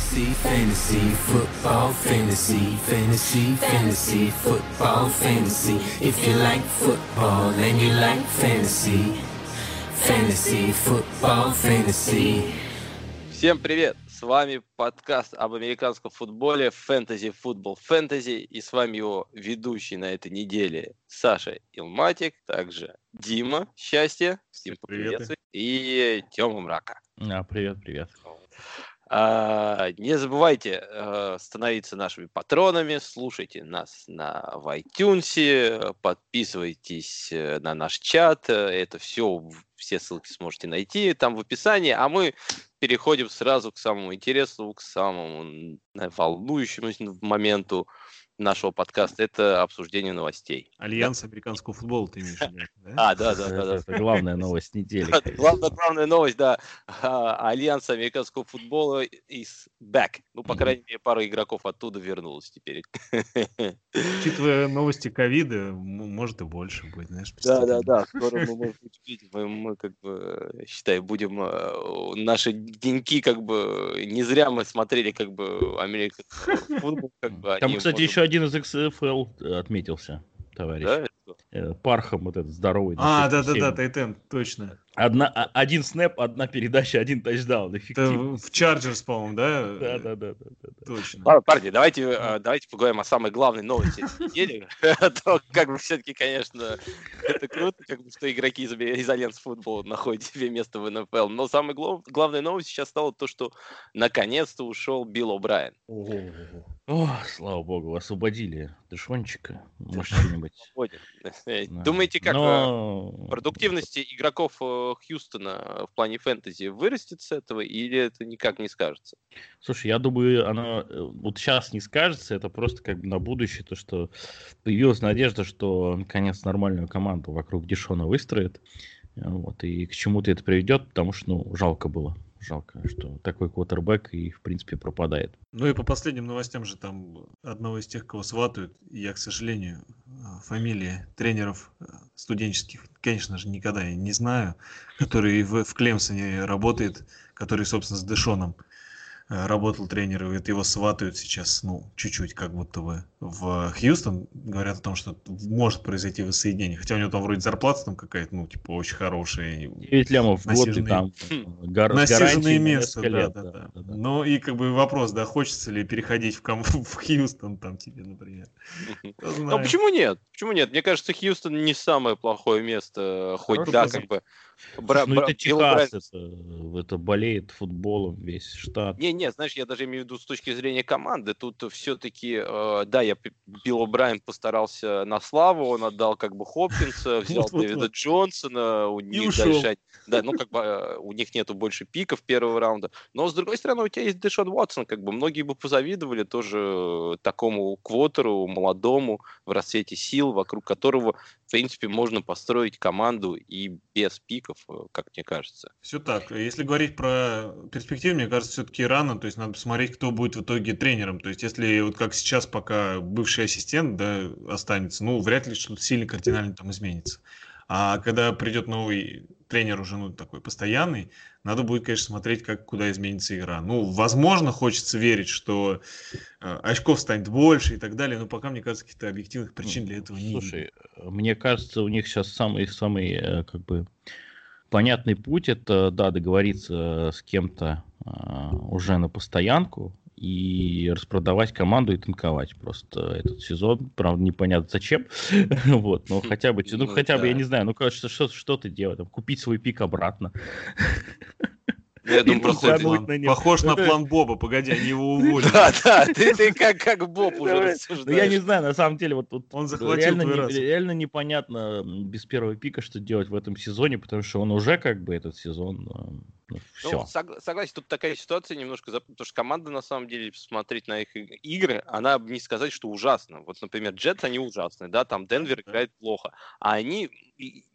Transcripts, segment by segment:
Fantasy, fantasy, football, fantasy, fantasy, fantasy, football, fantasy. If you like football and you like fantasy, fantasy, football, fantasy. Всем привет! С вами подкаст об американском футболе Fantasy Football Fantasy и с вами его ведущий на этой неделе Саша Илматик, также Дима Счастье, всем Привет. и Тёма Мрака. А, привет, привет. А, не забывайте э, становиться нашими патронами, слушайте нас на в iTunes, подписывайтесь э, на наш чат, э, это все, все ссылки сможете найти там в описании, а мы переходим сразу к самому интересному, к самому волнующему моменту нашего подкаста, это обсуждение новостей. Альянс американского футбола ты имеешь в виду, да? А, да, да, да, да. Это главная новость недели. Да, Главная, главная новость, да. А, Альянс американского футбола is back. Ну, по крайней мере, пара игроков оттуда вернулась теперь. Учитывая новости ковида, может и больше будет, знаешь. Да, да, да. Скоро мы, может быть, увидим. Мы, как бы, считай, будем э, наши деньки, как бы, не зря мы смотрели, как бы, американский футбол, как бы. Там, кстати, еще один из XFL отметился, товарищ. да? Э, Пархам вот этот здоровый. А, на да, да, да, 47. Tight end, точно. Одна, а- один snap, одна передача, один тачдаун. Это в Чарджерс, по-моему, да? Да, да, да, да, да, да. Точно. Ладно, парни, давайте, э, давайте поговорим о самой главной новости недели. А то, как бы, все-таки, конечно, это круто, как бы, что игроки из, из Альянс Футбола находят себе место в НФЛ. Но самая глав- главная новость сейчас стала то, что наконец-то ушел Билл О'Брайен. О, слава богу, освободили Дышончика. Может, что-нибудь. Э, Да. Думаете, как э, Но... продуктивности игроков э, Хьюстона в плане фэнтези вырастет с этого, или это никак не скажется? Слушай, я думаю, она э, вот сейчас не скажется, это просто как бы на будущее, то, что появилась надежда, что наконец нормальную команду вокруг Дишона выстроит, Э, вот, и к чему-то это приведет, потому что, ну, жалко было, жалко, что такой квотербек и, в принципе, пропадает. Ну и по последним новостям же там одного из тех, кого сватают, я, к сожалению, фамилии тренеров э, студенческих, конечно же, никогда я не знаю, который в, в Клемсоне работает, который, собственно, с Дэшоном работал тренером, и вот его сватают сейчас, ну, чуть-чуть как будто бы в Хьюстон, говорят о том, что может произойти воссоединение, хотя у него там вроде зарплата там какая-то, ну, типа, очень хорошая, и 9 лямов в год и там гар- Насиженное место, несколько да, лет, да, да. да, да. Ну и как бы вопрос, да, хочется ли переходить в, ком- в Хьюстон там тебе, например. Ну почему нет? Почему нет? Мне кажется, Хьюстон не самое плохое место, хоть Хороший да, как бы. Бра- ну, бра- это Техас, это, это болеет футболом весь штат. Не, не, знаешь, я даже имею в виду с точки зрения команды. Тут все-таки, да, я Билл Брайан постарался на славу, он отдал как бы Хопкинса, взял. Дэвида Джонсона, у них дальше, да, ну как бы э, у них нету больше пиков первого раунда. Но с другой стороны, у тебя есть Дэшон Уотсон, как бы многие бы позавидовали тоже э, такому квотеру, молодому, в расцвете сил, вокруг которого, в принципе, можно построить команду и без пиков, э, как мне кажется. Все так. Если говорить про перспективу, мне кажется, все-таки рано. То есть надо посмотреть, кто будет в итоге тренером. То есть если вот как сейчас пока бывший ассистент да, останется, ну, вряд ли что-то сильно кардинально там изменится. А когда придет новый тренер уже, ну, такой постоянный, надо будет, конечно, смотреть, как, куда изменится игра. Ну, возможно, хочется верить, что э, очков станет больше и так далее, но пока, мне кажется, каких-то объективных причин для этого не видно. Слушай, э, мне кажется, у них сейчас самый самый э, как бы понятный путь это да договориться с кем-то а, уже на постоянку и распродавать команду и танковать просто этот сезон. Правда, непонятно зачем. вот, но хотя бы, ну, Ну хотя бы, я не знаю, ну, кажется, что, что ты делаешь? Там, купить свой пик обратно. Я думаю, просто... План- на. Похож на план Боба, погоди, они его уволили. Да, да, ты, ты как, как Боб уже рассуждаешь. Ну, я не знаю, на самом деле, вот, вот Он захватил реально, не- реально непонятно без первого пика, что делать в этом сезоне, потому что он уже как бы этот сезон все. Ну, сог- согласен, тут такая ситуация немножко, потому что команда, на самом деле, смотреть на их игры, она не сказать, что ужасно. Вот, например, Джетс, они ужасные, да, там Денвер играет плохо. А они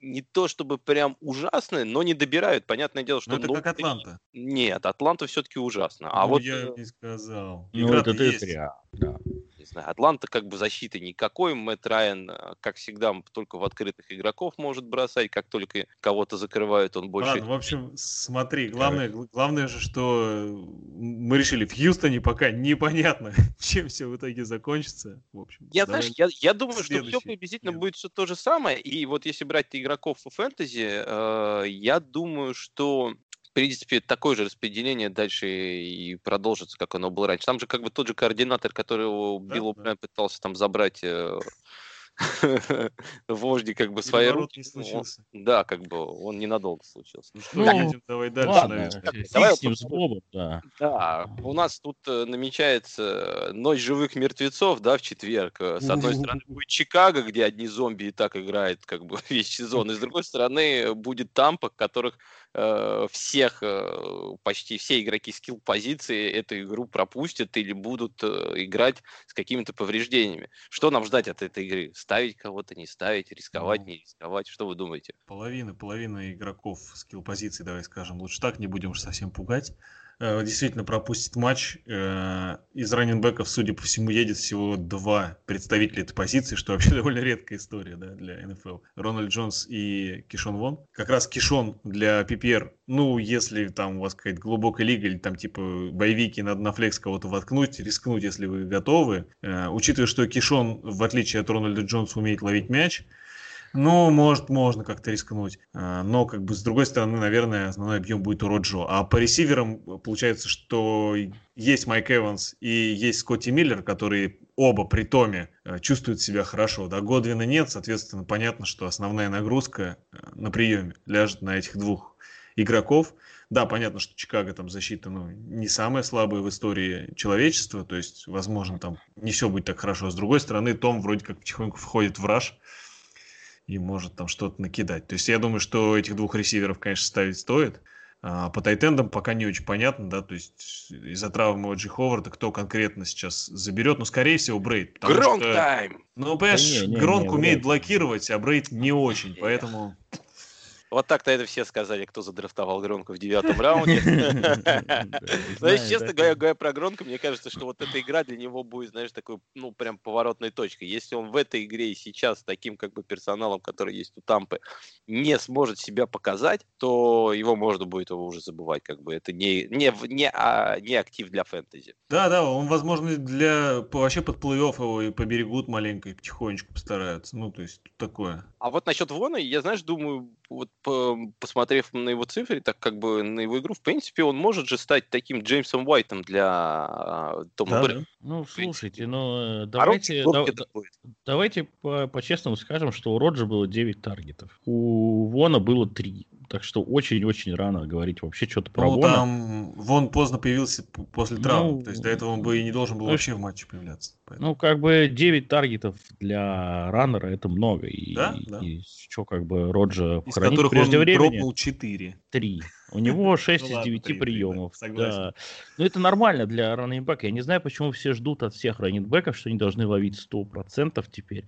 не то чтобы прям ужасные, но не добирают. Понятное дело, что... Ну, это ну, как Атланта. Нет, Атланта все-таки ужасно. А Ну, вот, я э, не сказал. Ну, Игра-то это есть. зря. Да. Не знаю, Атланта как бы защиты никакой. Мэтт Райан, э, как всегда, только в открытых игроков может бросать. Как только кого-то закрывают, он больше... Ладно, в общем, смотри, главное, гл- главное же, что мы решили, в Хьюстоне пока непонятно, чем все в итоге закончится. В общем, я, знаешь, я, я думаю, что все приблизительно Нет. будет все то же самое. И вот если брать игроков по фэнтези, э, я думаю, что в принципе, такое же распределение дальше и продолжится, как оно было раньше. Там же как бы тот же координатор, которого Да, Билл да. Пытался там забрать э, вожди как бы свои руки. не он- случился. да, как бы он ненадолго случился. Ну что, Ну, едем, давай дальше, Ладно, наверное. Давай с ним, вот с Бобом, да. Да, у нас тут э, намечается ночь живых мертвецов, да, в четверг. Э, С одной стороны будет Чикаго, где одни зомби и так играют как бы весь сезон, и с другой стороны будет Тампа, которых э, всех, э, почти все игроки скилл позиции эту игру пропустят или будут э, играть с какими-то повреждениями. Что нам ждать от этой игры? Ставить кого-то, не ставить, рисковать, Ну. не рисковать? Что вы думаете? Половина, половина игроков скилл позиции, давай скажем, лучше так, не будем уж совсем пугать. Э, Действительно пропустит матч. Э, Из раненбеков, судя по всему, едет всего два представителя этой позиции, что вообще довольно редкая история да, для НФЛ. Рональд Джонс и Кишон Вон. Как раз Кишон для PPR, ну, если там у вас какая-то глубокая лига или там типа боевики, надо на флекс кого-то воткнуть, рискнуть, если вы готовы. Э, Учитывая, что Кишон, в отличие от Рональда Джонса, умеет ловить мяч, ну, может, можно как-то рискнуть. А, Но, как бы, с другой стороны, наверное, основной объем будет у Роджо. А по ресиверам э, получается, что есть Майк Эванс и есть Скотти Миллер, которые оба при Томе э, чувствуют себя хорошо. Да, Годвина нет, соответственно, понятно, что основная нагрузка э, на приеме ляжет на этих двух игроков. Да, понятно, что Чикаго там защита, ну, не самая слабая в истории человечества, то есть, возможно, там не все будет так хорошо. С другой стороны, Том вроде как потихоньку входит в раш и может там что-то накидать. То есть я думаю, что этих двух ресиверов, конечно, ставить стоит. А по тайтендам пока не очень понятно, да, то есть из-за травмы Оджи Ховарда кто конкретно сейчас заберет, ну, скорее всего, Брейд. потому Гронк что- тайм! Ну, понимаешь, Да не, не, Гронк не, умеет блокировать, а Брейд не очень, поэтому... Вот так-то это все сказали, кто задрафтовал Гронка в девятом раунде. Если честно говоря, говоря про Гронка, мне кажется, что вот эта игра для него будет, знаешь, такой, ну, прям поворотной точкой. Если он в этой игре и сейчас с таким как бы персоналом, который есть у Тампы, не сможет себя показать, то его можно будет его уже забывать, как бы это не, не, не, а, не актив для фэнтези. Да, да, он, возможно, для вообще под плей-офф его и поберегут маленько, и потихонечку постараются. Ну, то есть, такое. А вот насчет Вона, я, знаешь, думаю, вот посмотрев на его цифры, так как бы на его игру, в принципе, он может же стать таким Джеймсом Уайтом для а, Тома Да, Брэда. да. Ну, слушайте, ну, э, А давайте, Робсон да- давайте по- по-честному скажем, что у Роджа было 9 таргетов, у Вона было 3. Так что очень-очень рано говорить вообще что-то про Ну, Вона. там Вон поздно появился после травмы. Ну, То есть до этого он бы и не должен был ну, вообще в матче появляться. Поэтому- Ну, как бы 9 таргетов для раннера это много. И, Да, да. и что, как бы, Роджа Из хранить которых прежде он времени дропнул 4. 3. У него 6 Ну из ладно, 9 три, три, да, приемов. Да. Ну, это нормально для раннинбека. Я не знаю, почему все ждут от всех раннинбеков, что они должны ловить 100% теперь.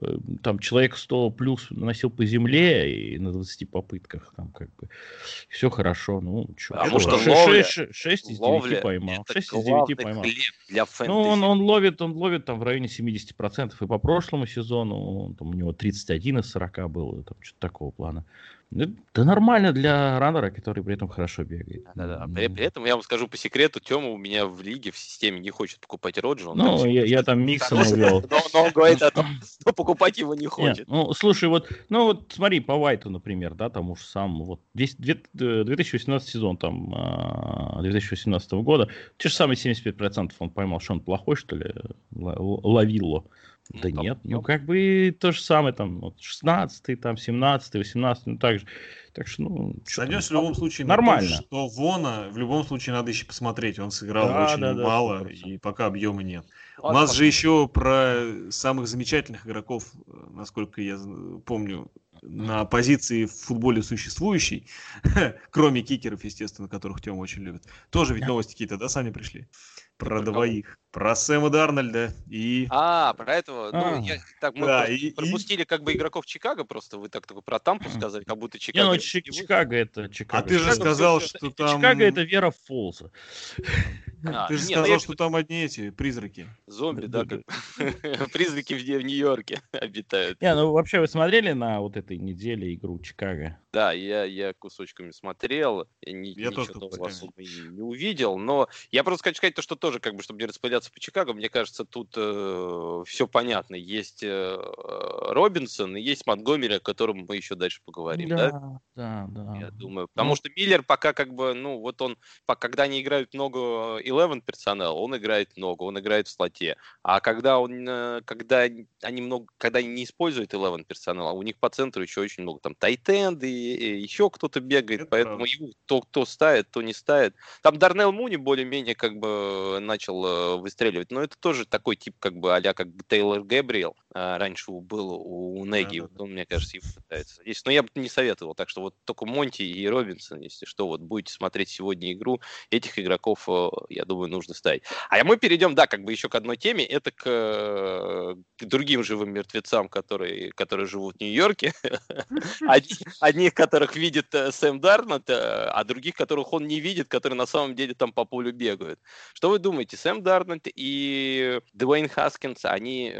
Э, Там человек 100 плюс наносил по земле и на 20 попытках. Там как бы все хорошо. Ну, чё, Потому что ловля- ше- 6 из 9 Ловля поймал. это 6 из 9 главный поймал. Ну, он, он ловит, он ловит там в районе 70%. И по прошлому сезону он, там, у него 31 из 40 было, там что-то такого плана. Ну, Да нормально для раннера, который при этом хорошо бегает. Да-да. Ну, При, при этом я вам скажу по секрету, Тёма у меня в лиге, в системе не хочет покупать там Ну, я, я там хорошее, увел. Но, но он говорит о том, что покупать его не Нет, хочет. ну, слушай, вот, ну вот смотри, по Вайту, например, да, там уж сам, вот, весь две- э, 2018 сезон, там, а, 2018 года, те же самые 75% он поймал, что он плохой, что ли, л- ловило. Ну, Да нет, ну ну. как бы то же самое, там, вот, 16 там, 17 18 ну так же. Так что, ну. Сойдешь в любом случае на том, Нормально. что Вона в любом случае надо еще посмотреть. Он сыграл Да, очень да, да, мало, 100%. и пока объема нет. У Ладно, нас же еще про самых замечательных игроков, э, насколько я помню, на позиции в футболе существующей, кроме кикеров, естественно, которых Тёма очень любит. Тоже ведь новости какие-то, да, сами пришли? Про двоих. Про Сэма Дарнольда и... А, про этого. Ну, А. я, так, мы Да, и- и- пропустили как бы игроков Чикаго, просто вы так только про Тампу сказали, как будто Не, Чикаго... ну не Чи- вы- Чикаго это Чикаго. А ты же Чикаго сказал, всё- что там... Чикаго это Вера Фолза. А, Ты же не, ну сказал, я что там одни эти призраки. Зомби, да, как призраки в в Нью-Йорке обитают. Не, ну вообще вы смотрели на вот этой неделе игру Чикаго? Да, я, я кусочками смотрел, я ни- Я тоже ничего нового кусочками. особо и не увидел, но я просто хочу сказать то, что тоже, как бы, чтобы не распыляться по Чикаго, мне кажется, тут все понятно. Есть э, Робинсон и есть Монтгомери, о котором мы еще дальше поговорим, да? да, да. Я думаю. Потому Ну. что Миллер пока как бы, ну, вот он, по- когда они играют много 11 персонала, он играет много, он играет в слоте. А когда он, э, когда они много, когда они не используют 11 персонала, у них по центру еще очень много там тайтенд и, и еще кто-то бегает, Это поэтому правда. его то, кто ставит, то не ставит. Там Дарнелл Муни более-менее как бы начал э, выстреливать, но это тоже такой тип как бы а как Тейлор Гэбриэл раньше у- был у Неги, Да-да-да. вот он, мне кажется, его пытается. Здесь, но я бы не советовал, так что вот только Монти и Робинсон, если что, вот будете смотреть сегодня игру, этих игроков, э, я думаю, нужно ставить. А мы перейдем, да, как бы еще к одной теме, это к, э, к другим живым мертвецам, которые, которые живут в Нью-Йорке, Одни- одних которых видит э, Сэм Дарнот, э, а других, которых он не видит, которые на самом деле там по полю бегают. Что вы думаете, Сэм Дарнот и Дуэйн Хаскинс, они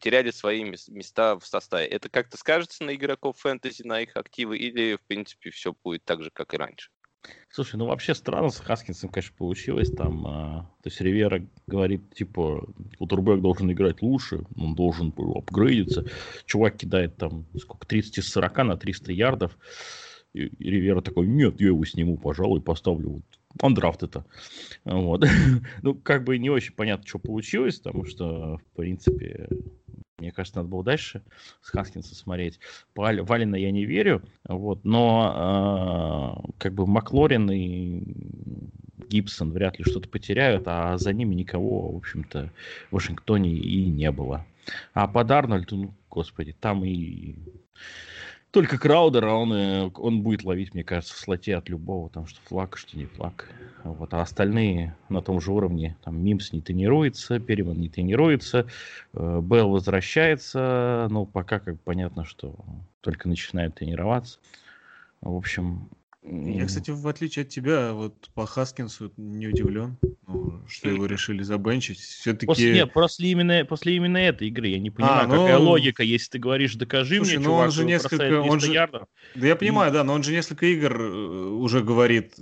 потеряли свои мес- места в составе. Это как-то скажется на игроков фэнтези, на их активы, или, в принципе, все будет так же, как и раньше? Слушай, ну вообще странно с Хаскинсом, конечно, получилось. Там, а, то есть Ривера говорит, типа, Кутербек должен играть лучше, он должен был апгрейдиться. Чувак кидает там, сколько, 30 из 40 на 300 ярдов. И, и Ривера такой, нет, я его сниму, пожалуй, поставлю вот андрафт это. Вот. ну, как бы не очень понятно, что получилось, потому что, в принципе, мне кажется, надо было дальше с Хаскинса смотреть. По Валина я не верю, вот, но э, как бы Маклорин и Гибсон вряд ли что-то потеряют, а за ними никого, в общем-то, в Вашингтоне и не было. А по Дарнольду, ну, господи, там и только Краудер, а он, э, он будет ловить, мне кажется, в слоте от любого, там, что флаг, что не флаг. Вот, а остальные на том же уровне, там, Мимс не тренируется, Переман не тренируется, э, Белл возвращается, ну, пока как понятно, что только начинает тренироваться. В общем... Я, кстати, в отличие от тебя, вот по Хаскинсу не удивлен, ну, что его решили забенчить. Все-таки... После, нет, после именно, после именно этой игры я не понимаю, А, ну, какая логика, если ты говоришь, докажи слушай, мне, ну он чувак, же он несколько- бросает он 300 же- ярдов. Да я понимаю, да, но он же несколько игр э, уже говорит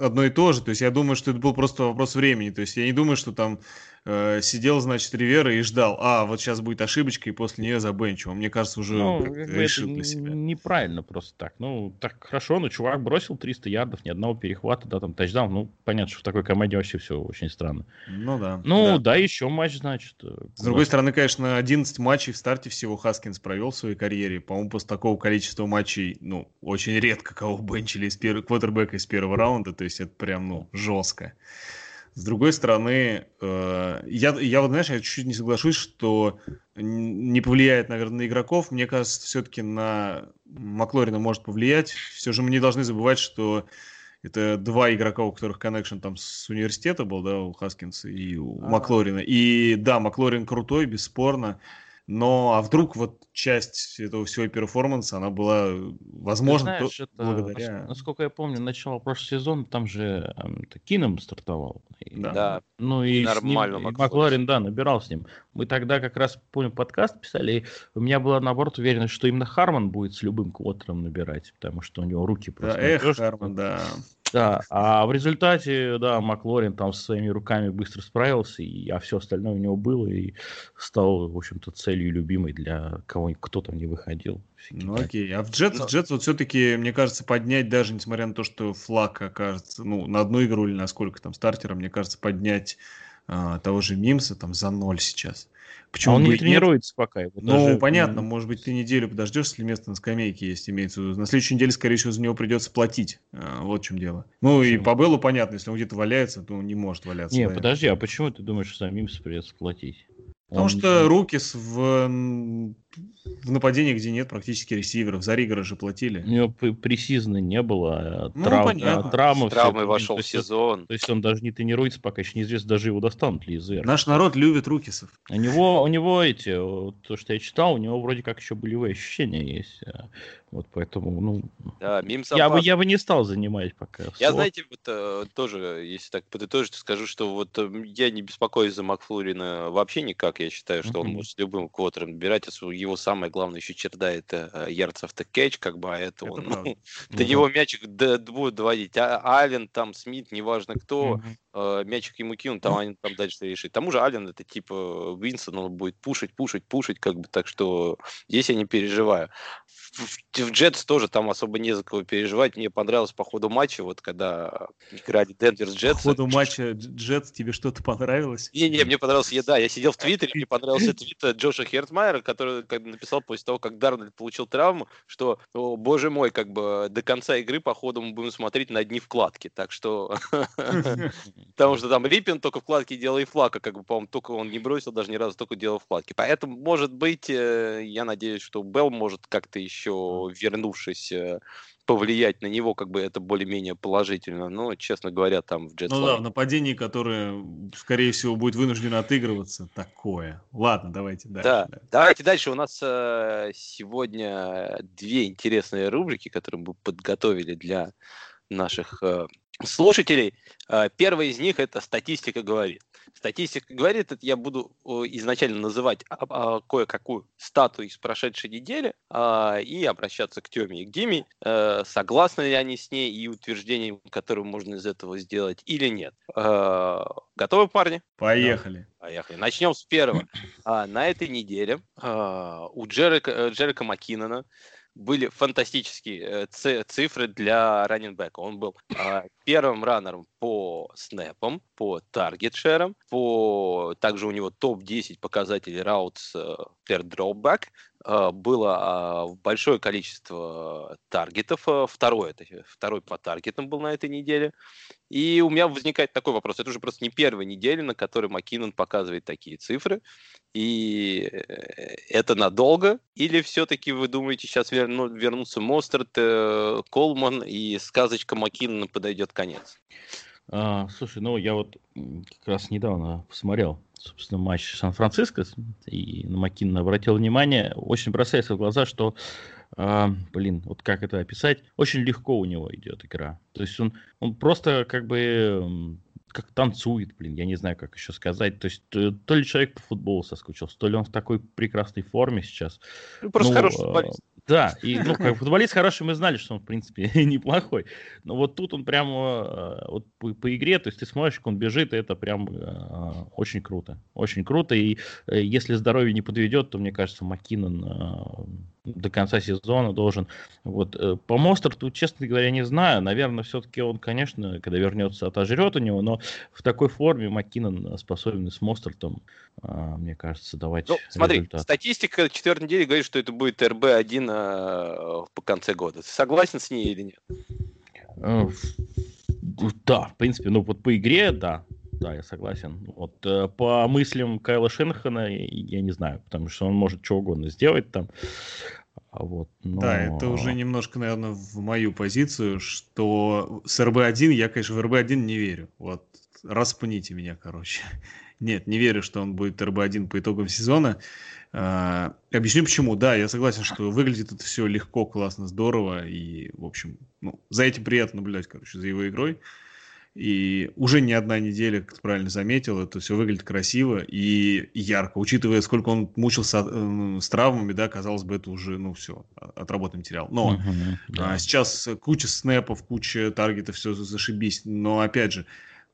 одно и то же. То есть я думаю, что это был просто вопрос времени. То есть я не думаю, что там э, сидел, значит, Ривера и ждал, а, вот сейчас будет ошибочка, и после нее забенчу. Он, мне кажется, уже Ну, решил для себя. неправильно просто так. Ну, так хорошо, но чувак бросил 300 ярдов, ни одного перехвата, да, там тачдаун. Ну, понятно, что в такой команде вообще все очень странно. Ну да. Ну, да. да, еще матч, значит. э, С другой стороны, конечно, 11 матчей в старте всего Хаскинс провел в своей карьере. По-моему, после такого количества матчей, ну, очень редко кого бенчили из первого квотербека из первого раунда. То есть это прям, ну, жестко. С другой стороны, э, я, я вот, знаешь, я чуть-чуть не соглашусь, что не повлияет, наверное, на игроков. Мне кажется, все-таки на Маклорина может повлиять. Все же мы не должны забывать, что это два игрока, у которых коннекшн там с университета был, да, у Хаскинса и у А. Маклорина. И да, Маклорин крутой, бесспорно. Но а вдруг вот часть этого всего перформанса, она была, возможно, Ты знаешь, то- это, благодаря... нас- насколько я помню, начало прошлого сезона, там же это Кином стартовал. И- Да. Да, Ну и, Нормально с ним, и Макларен. Да, набирал с ним. Мы тогда как раз, помню, подкаст писали, и у меня была, наоборот, уверенность, что именно Харман будет с любым квотером набирать, потому что у него руки Да, просто... эх, надежные. Харман, да. Да, а в результате, да, Маклорин там со своими руками быстро справился, и, а все остальное у него было, и стал, в общем-то, целью любимой для кого кто там не выходил. Ну окей. А в Джетс, Но- Джетс вот все-таки, мне кажется, поднять даже, несмотря на то, что флаг окажется, ну, на одну игру или на сколько там стартера, мне кажется, поднять а, того же Мимса там за ноль сейчас. А Почему он бы не и нет? тренируется пока. его Ну, даже, понятно, может быть, ты неделю подождешь, если место на скамейке есть, имеется в виду. На следующей неделе, скорее всего, за него придется платить. А, вот в чем дело. Ну, и Почему? по Беллу понятно, если он где-то валяется, то он не может валяться. Не, да. подожди, а почему ты думаешь, что за Мимс придется платить? Потому Он- что Рукис в в нападении, где нет практически ресиверов. За Ригора же платили. У него пресизны не было. Ну, трав... понятно. Травмы. С травмой все. вошел То в он- сезон. То есть он даже не тренируется, пока еще неизвестно, даже его достанут ли из РК. Наш народ любит рукисов. У него, у него эти, вот то, что я читал, у него вроде как еще болевые ощущения есть. а, Вот поэтому, ну, Да, мим я бы, я бы не стал занимать пока. Я, слот. знаете, вот э, тоже, если так подытожить, скажу, что вот э, я не беспокоюсь за Макфлурина вообще никак. Я считаю, что он Мгм. может с любым квотером набирать. а св- Его самая главная еще черта это э, yards after catch, как бы, а это, Это он, правда. ну, до Мгм. него мячик д- будет доводить. А Ален, там, Смит, неважно кто, э, мячик ему кинут, там они там дальше решит. К тому же Ален это типа Винсон, он будет пушить, пушить, пушить, как бы, так что здесь я не переживаю. В, в- Джетс тоже там особо не за кого переживать. Мне понравилось по ходу матча, вот когда играли Денвер с По Джетс. ходу матча Джетс тебе что-то понравилось? Не-не, мне понравился еда. Я сидел в Твиттере, мне понравился твит э, Джоша Хертмайера, который написал после того, как Дарнольд получил травму, что, о, боже мой, как бы до конца игры, походу, мы будем смотреть на одни вкладки. Так что... Потому что там Риппин только вкладки делал и Флака, как бы, по-моему, только он не бросил даже ни разу, только делал вкладки. Поэтому, может быть, э, я надеюсь, что Белл может как-то еще, вернувшись, э, повлиять на него, как бы это более-менее положительно. Но, честно говоря, там в Джетс Ну да, в нападении, которое, скорее всего, будет вынуждено отыгрываться, такое. Ладно, давайте дальше. Да, да. давайте дальше. У нас э, сегодня две интересные рубрики, которые мы подготовили для наших э, слушателей. Э, первая из них это статистика говорит. Статистика говорит, это я буду изначально называть а, а, кое-какую стату из прошедшей недели а, и обращаться к Теме и к Диме, э, согласны ли они с ней и утверждением, которое можно из этого сделать или нет. Э, готовы, парни? Поехали. Поехали. Начнем с первого. А, на этой неделе а, у Джерека, э, Джерека Маккинона были фантастические э, ци- цифры для раненбека. Он был а, первым раннером по снэпам, по таргет-шерам, по... также у него топ-10 показателей routes э, per dropback. А, Было а, большое количество таргетов. а, Второй, это, второй по таргетам был на этой неделе. И у меня возникает такой вопрос. Это уже просто не первая неделя, на которой Маккинон показывает такие цифры. И э, это надолго? Или все-таки вы думаете, сейчас верну, вернутся Мостерт, э, Колман и сказочка Маккинона подойдет конец? А, слушай, ну я вот как раз недавно посмотрел, собственно, матч Сан-Франциско и на Маккинона обратил внимание. Очень бросается в глаза, что, а, блин, вот как это описать, очень легко у него идет игра. То есть он, он просто как бы как танцует, блин, я не знаю, как еще сказать. То есть то, то ли человек по футболу соскучился, то ли он в такой прекрасной форме сейчас. Ну, просто Ну, хороший а, футболист. Да, и ну, как футболист хороший, мы знали, что он, в принципе, неплохой. Но вот тут он прямо э, вот по, по игре, то есть ты смотришь, как он бежит, и это прям э, очень круто. Очень круто. И э, если здоровье не подведет, то, мне кажется, Маккинон э, до конца сезона должен. Вот, э, по Мостерту, честно говоря, не знаю. Наверное, все-таки он, конечно, когда вернется, отожрет у него, но в такой форме Маккинон способен с Мостертом, э, мне кажется, давать Ну, смотри, результат. статистика четвертой недели говорит, что это будет РБ-1 э, по конце года. Ты согласен с ней или нет? Э, Да, в принципе, ну вот по игре, да, да, я согласен. Вот э, по мыслям Кайла Шенхана я не знаю, потому что он может что угодно сделать там. А Вот, но... Да, это уже немножко, наверное, в мою позицию, что с РБ-1 я, конечно, в РБ-1 не верю. Вот, распните меня, короче. Нет, не верю, что он будет РБ-1 по итогам сезона. А, объясню почему. Да, я согласен, что выглядит это все легко, классно, здорово. И, в общем, ну, за этим приятно наблюдать, короче, за его игрой. И уже не одна неделя, как ты правильно заметил, это все выглядит красиво и ярко. Учитывая, сколько он мучился э, с травмами, да, казалось бы, это уже, ну, все, отработанный материал. Но Мгм, да. а, сейчас куча снэпов, куча таргетов, все зашибись. Но, опять же,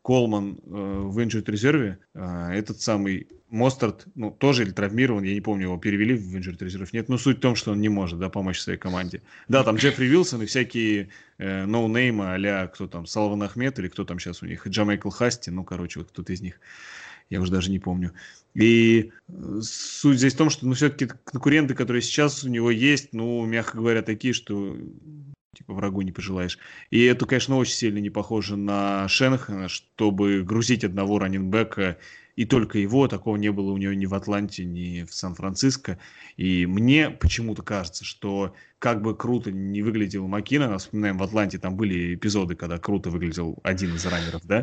Колман э, в injured резерве, э, этот самый Мостарт, ну, тоже или травмирован, я не помню, его перевели в injured резерв, нет, но суть в том, что он не может, да, помочь своей команде. Да, там Джеффри Вилсон и всякие э, ноунеймы а кто там, Салван Ахмед или кто там сейчас у них, Джамайкл Хасти, ну, короче, вот кто-то из них, я уже даже не помню. И э, суть здесь в том, что, ну, все-таки конкуренты, которые сейчас у него есть, ну, мягко говоря, такие, что типа врагу не пожелаешь. И это, конечно, очень сильно не похоже на Шенхана, чтобы грузить одного раненбека и только его, такого не было у него ни в Атланте, ни в Сан-Франциско. И мне почему-то кажется, что как бы круто не выглядел Маккинон, вспоминаем, в Атланте там были эпизоды, когда круто выглядел один из раннеров, да,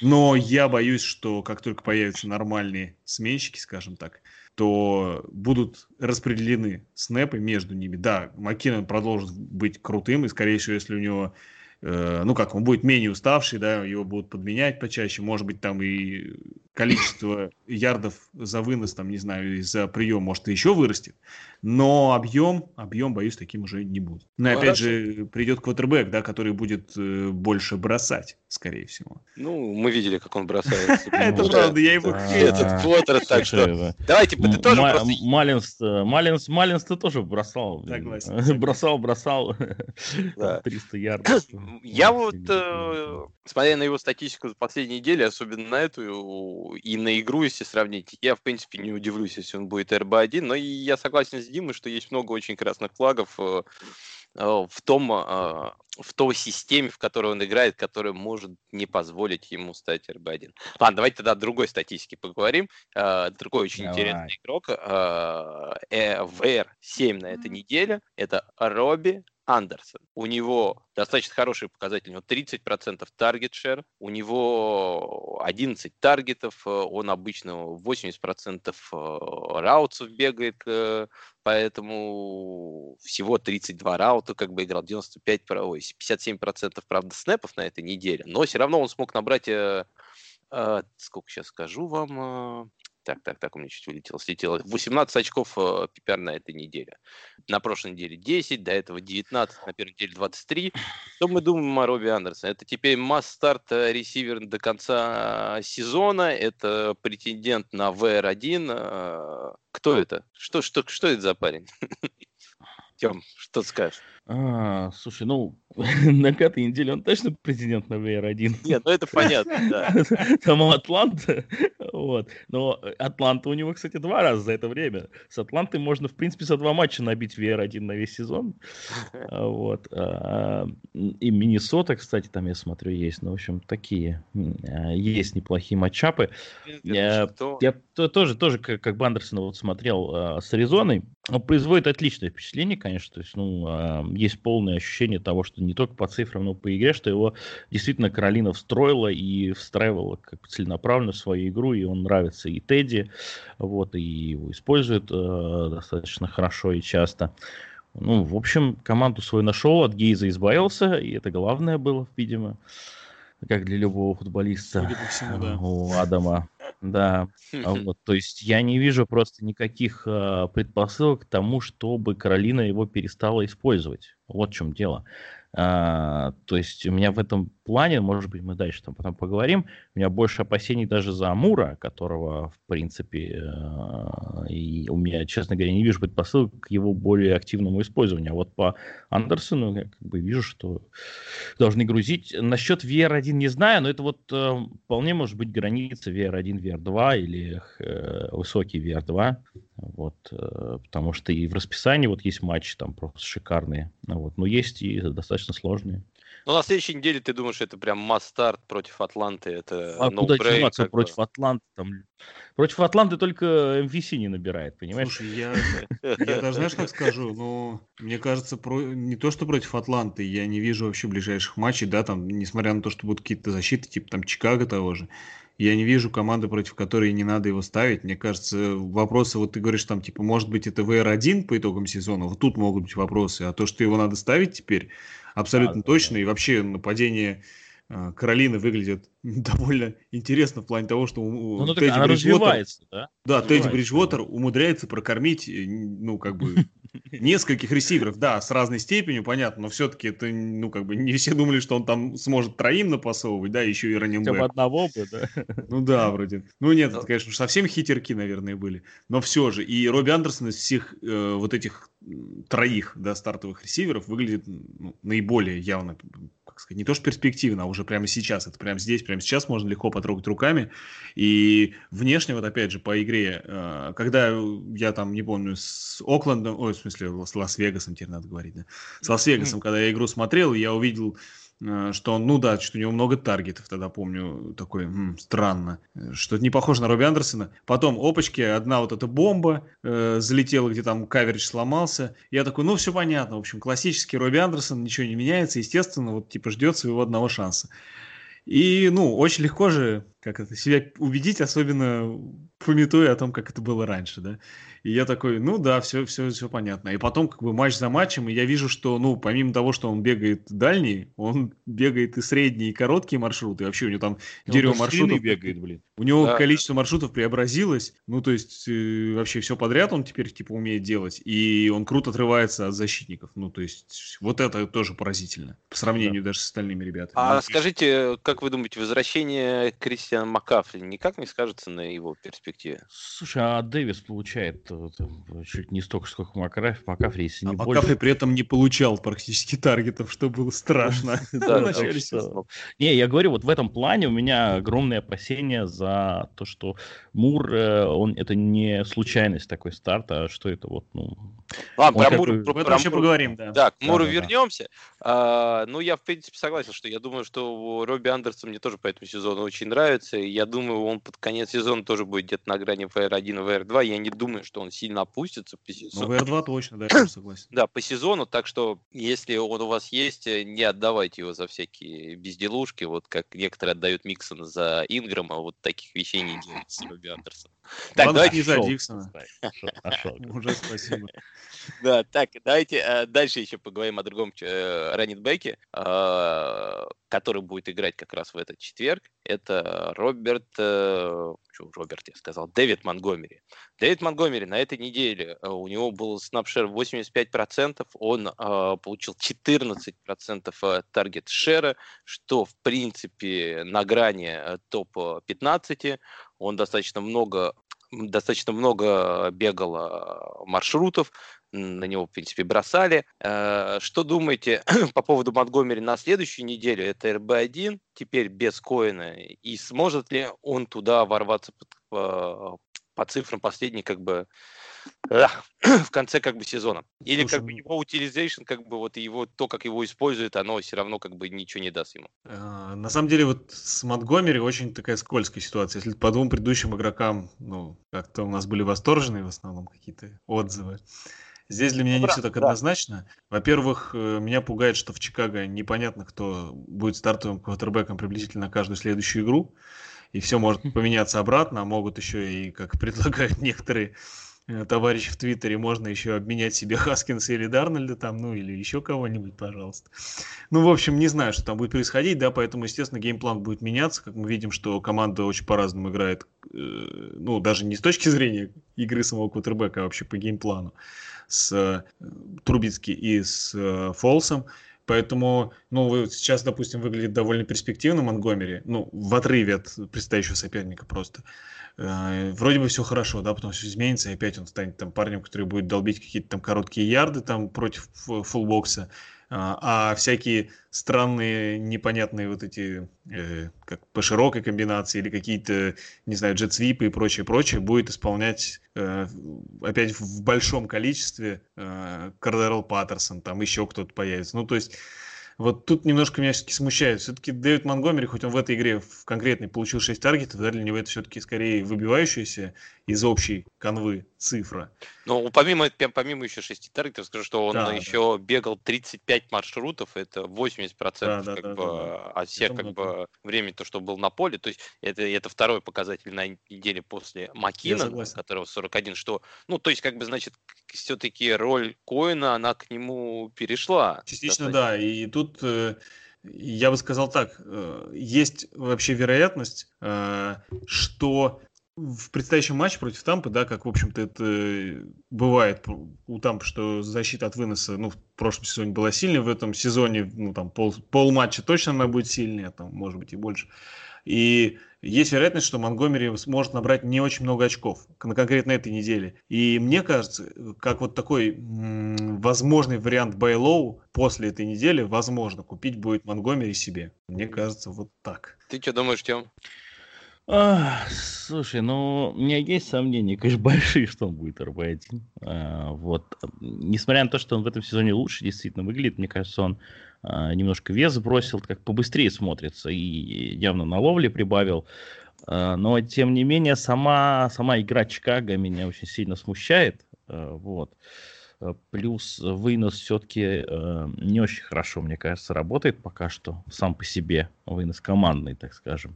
но я боюсь, что как только появятся нормальные сменщики, скажем так, то будут распределены снэпы между ними. Да, Маккинон продолжит быть крутым, и, скорее всего, если у него Э, ну как, он будет менее уставший, да, его будут подменять почаще, может быть, там и количество ярдов за вынос, там, не знаю, и за прием, может, и еще вырастет, но объем, объем, боюсь, таким уже не будет. Но ну, опять же, придет квотербек, да, который будет э, больше бросать, скорее всего. Ну, мы видели, как он бросает. Это правда, я его Этот Поттер, так что... Давайте, ты тоже Малинс, Малинс, Малинс ты тоже бросал. Бросал, бросал. 300 ярдов. Я вот, э, смотря на его статистику за последние недели, особенно на эту и на игру, если сравнить, я, в принципе, не удивлюсь, если он будет РБ-1, но я согласен с Димой, что есть много очень красных флагов э, э, в том, в той системе, в которой он играет, которая может не позволить ему стать РБ-1. Ладно, давайте тогда о другой статистике поговорим. Другой очень Давай. интересный игрок, ВР-7 на этой неделе, это Робби Андерсон. У него достаточно хороший показатель. У него 30% таргет шер, у него 11 таргетов, э, он обычно 80% э, раутсов бегает, э, поэтому всего 32 раута, как бы играл 95, 57% правда снэпов на этой неделе, но все равно он смог набрать сколько сейчас скажу вам, так, так, так, у меня чуть улетело, слетело. 18 очков э, PPR на этой неделе. На прошлой неделе 10, до этого 19, на первой неделе 23. Что мы думаем о Робби Андерсоне? Это теперь масс-старт э, ресивер до конца сезона. Это претендент на VR1. Э, кто это? Что, что, что это за парень? Тем, что скажешь? А, слушай, ну, на пятой неделе он точно президент на VR1. Нет, ну это понятно, да. Там Атланта, вот. Но Атланта у него, кстати, два раза за это время. С Атлантой можно, в принципе, за два матча набить VR1 на весь сезон. А, вот. А, и Миннесота, кстати, там, я смотрю, есть. Ну, в общем, такие есть неплохие матчапы. Я, я тоже, тоже как Бандерсон вот смотрел с Аризоной. Он производит отличное впечатление, конечно. То есть, ну, есть полное ощущение того, что не только по цифрам, но и по игре, что его действительно Каролина встроила и встраивала как целенаправленно в свою игру, и он нравится и Тедди, вот, и его используют э, достаточно хорошо и часто. Ну, в общем, команду свою нашел, от Гейза избавился, и это главное было, видимо, как для любого футболиста всему, да. у Адама. Да, а вот, то есть я не вижу просто никаких э, предпосылок к тому, чтобы Каролина его перестала использовать. Вот в чем дело. А, то есть у меня в этом плане, может быть, мы дальше там потом поговорим, у меня больше опасений даже за Амура, которого, в принципе, э, и у меня, честно говоря, не вижу предпосылок к его более активному использованию. А вот по Андерсону я как бы вижу, что должны грузить. Насчет VR1 не знаю, но это вот э, вполне может быть граница VR1, VR2 или э, высокий VR2. Вот, потому что и в расписании вот есть матчи там просто шикарные. Вот, но есть и достаточно сложные. Ну, на следующей неделе ты думаешь, это прям масс-старт против Атланты? Это а no куда деваться против бы. Атланты? Там... Против Атланты только MVC не набирает, понимаешь? Слушай, я, я даже, знаешь, как скажу, ну, мне кажется, про... не то, что против Атланты, я не вижу вообще ближайших матчей, да, там, несмотря на то, что будут какие-то защиты, типа там Чикаго того же, я не вижу команды, против которой не надо его ставить. Мне кажется, вопросы, вот ты говоришь, там, типа, может быть, это VR1 по итогам сезона, вот тут могут быть вопросы, а то, что его надо ставить теперь, абсолютно а, точно, да. и вообще нападение э, Каролины выглядит довольно интересно в плане того, что ну, ну, Тедди Бриджвотер, да? Да, Тедди Бриджвотер умудряется прокормить, э, ну, как бы, нескольких ресиверов, да, с разной степенью, понятно, но все-таки это, ну, как бы, не все думали, что он там сможет троим напасовывать, да, еще и раненбэк. Хотя одного бы, да. Ну да, вроде. Ну нет, это, конечно, совсем хитерки, наверное, были, но все же. И Робби Андерсон из всех э, вот этих троих, да, стартовых ресиверов выглядит ну, наиболее явно как сказать, не то что перспективно, а уже прямо сейчас. Это прямо здесь, прямо сейчас можно легко потрогать руками. И внешне, вот опять же, по игре, э, когда я там, не помню, с Оклендом, ой, в смысле, с Лас-Вегасом теперь надо говорить, да, с Лас-Вегасом, когда я игру смотрел, я увидел что он, ну да, что у него много таргетов, тогда помню, такой, м, странно, что не похоже на Робби Андерсона. Потом, опачки, одна вот эта бомба э, залетела, где там каверидж сломался. Я такой, ну все понятно, в общем, классический Робби Андерсон, ничего не меняется, естественно, вот типа ждет своего одного шанса. И, ну, очень легко же, как это, себя убедить, особенно пометуя о том, как это было раньше, да. И я такой, ну да, все, все, все понятно. И потом как бы матч за матчем, и я вижу, что, ну, помимо того, что он бегает дальний, он бегает и средние, и короткие маршруты. И вообще у него там И дерево маршрутов. бегает, блин. У него Да. количество маршрутов преобразилось. Ну, то есть, э, вообще все подряд он теперь, типа, умеет делать. И он круто отрывается от защитников. Ну, то есть, вот это тоже поразительно. По сравнению даже с остальными ребятами. А Ну, скажите, как вы думаете, возвращение Кристиана Маккафри никак не скажется на его перспективе? Слушай, а Дэвис получает э, там, чуть не столько, сколько Макафри, Макафри если не А больше. Макафри при этом не получал практически таргетов, что было страшно. Так. Не, я говорю, вот в этом плане у меня огромные опасения за то, что Мур, э, он это не случайность такой старт, а что это вот, ну... Ладно, про еще Муру- поговорим, да. Да, к Муру вернемся. А, ну, я, в принципе, согласен, что я думаю, что Робби Андерсон мне тоже по этому сезону очень нравится. И я думаю, он под конец сезона тоже будет где-то на грани VR1 и VR2. Я не думаю, что он сильно опустится по Ну, сезону. VR2 точно, да, я согласен. Да, по сезону, так что если он у вас есть, э, не отдавайте его за всякие безделушки, вот как некоторые отдают Миксона за Инграма, вот таких вещей не делайте с Робби Андерсоном. Так, Ладно, давайте не за Диксона. Уже спасибо. Да, так, давайте э, дальше еще поговорим о другом э, раннинбеке, э, который будет играть как раз в этот четверг. Это Роберт, Роберт я сказал, Дэвид Монгомери. Дэвид Монгомери на этой неделе, у него был снапшер 85%, он э, получил 14% э, таргет шера, что в принципе на грани э, топ-15. Он достаточно много достаточно много бегал э, маршрутов, на него, в принципе, бросали. Э, Что думаете по поводу Монтгомери на следующую неделю? Это РБ-1, теперь без Коина. И сможет ли он туда ворваться по, по цифрам последней, как бы, э, в конце как бы сезона? Или Слушай, как бы ну- его utilization, как бы вот его, то, как его используют, оно все равно как бы ничего не даст ему. А, На самом деле, вот с Монтгомери очень такая скользкая ситуация. Если по двум предыдущим игрокам, ну, как-то у нас были восторженные в основном какие-то отзывы. Здесь для меня не да, все так да. однозначно. Во-первых, э, меня пугает, что в Чикаго непонятно, кто будет стартовым квотербеком приблизительно каждую следующую игру. И все может поменяться обратно, а могут еще и, как предлагают некоторые э, товарищи в Твиттере, можно еще обменять себе Хаскинса или Дарнольда там, ну или еще кого-нибудь, пожалуйста. Ну, в общем, не знаю, что там будет происходить, да, поэтому, естественно, game plan будет меняться, как мы видим, что команда очень по-разному играет, э, ну, даже не с точки зрения игры самого квотербека, а вообще по game plan у с э, Трубицки и с э, Фолсом. Поэтому, ну, сейчас, допустим, выглядит довольно перспективно Монгомери, ну, в отрыве от предстоящего соперника просто. Э, Вроде бы все хорошо, да, потом все изменится, и опять он станет там парнем, который будет долбить какие-то там короткие ярды там против full box а, а а всякие странные, непонятные вот эти, э, как по широкой комбинации или какие-то, не знаю, джетсвипы и прочее, прочее, будет исполнять э, опять в большом количестве э, Кардерл Паттерсон, там еще кто-то появится. Ну, то есть вот тут немножко меня все-таки смущает. Все-таки Дэвид Монгомери, хоть он в этой игре в конкретной получил 6 таргетов, да, для него это все-таки скорее выбивающаяся из общей канвы цифра. Ну, помимо, помимо еще шести таргетов, скажу, что он Да, да. еще бегал 35 маршрутов, это 80% Да, да, как да, бы, да, да. от всех Это как много. бы времени, то, что был на поле. То есть это, это второй показатель на неделе после Макина, которого 41, что, ну, то есть, как бы, значит, все-таки роль Коина, она к нему перешла. Частично достаточно. да, и тут э, я бы сказал так, э, есть вообще вероятность, э, что в предстоящем матче против Тампы, да, как, в общем-то, это бывает у Тампы, что защита от выноса, ну, в прошлом сезоне была сильной, в этом сезоне, ну, там, пол, пол матча точно она будет сильнее, а там, может быть, и больше. И есть вероятность, что Монгомери сможет набрать не очень много очков на конкретно этой неделе. И мне кажется, как вот такой возможный вариант Байлоу после этой недели, возможно, купить будет Монгомери себе. Мне кажется, вот так. Ты что думаешь, Тем? А, слушай, ну, у меня есть сомнения, конечно, большие, что он будет РБ-1. А, вот. Несмотря на то, что он в этом сезоне лучше действительно выглядит, мне кажется, он а, немножко вес сбросил, как побыстрее смотрится и явно на ловле прибавил. А, но, тем не менее, сама, сама игра Чикаго меня очень сильно смущает. А, вот. Э, плюс вынос все-таки э, не очень хорошо, мне кажется, работает пока что сам по себе. Вынос командный, так скажем.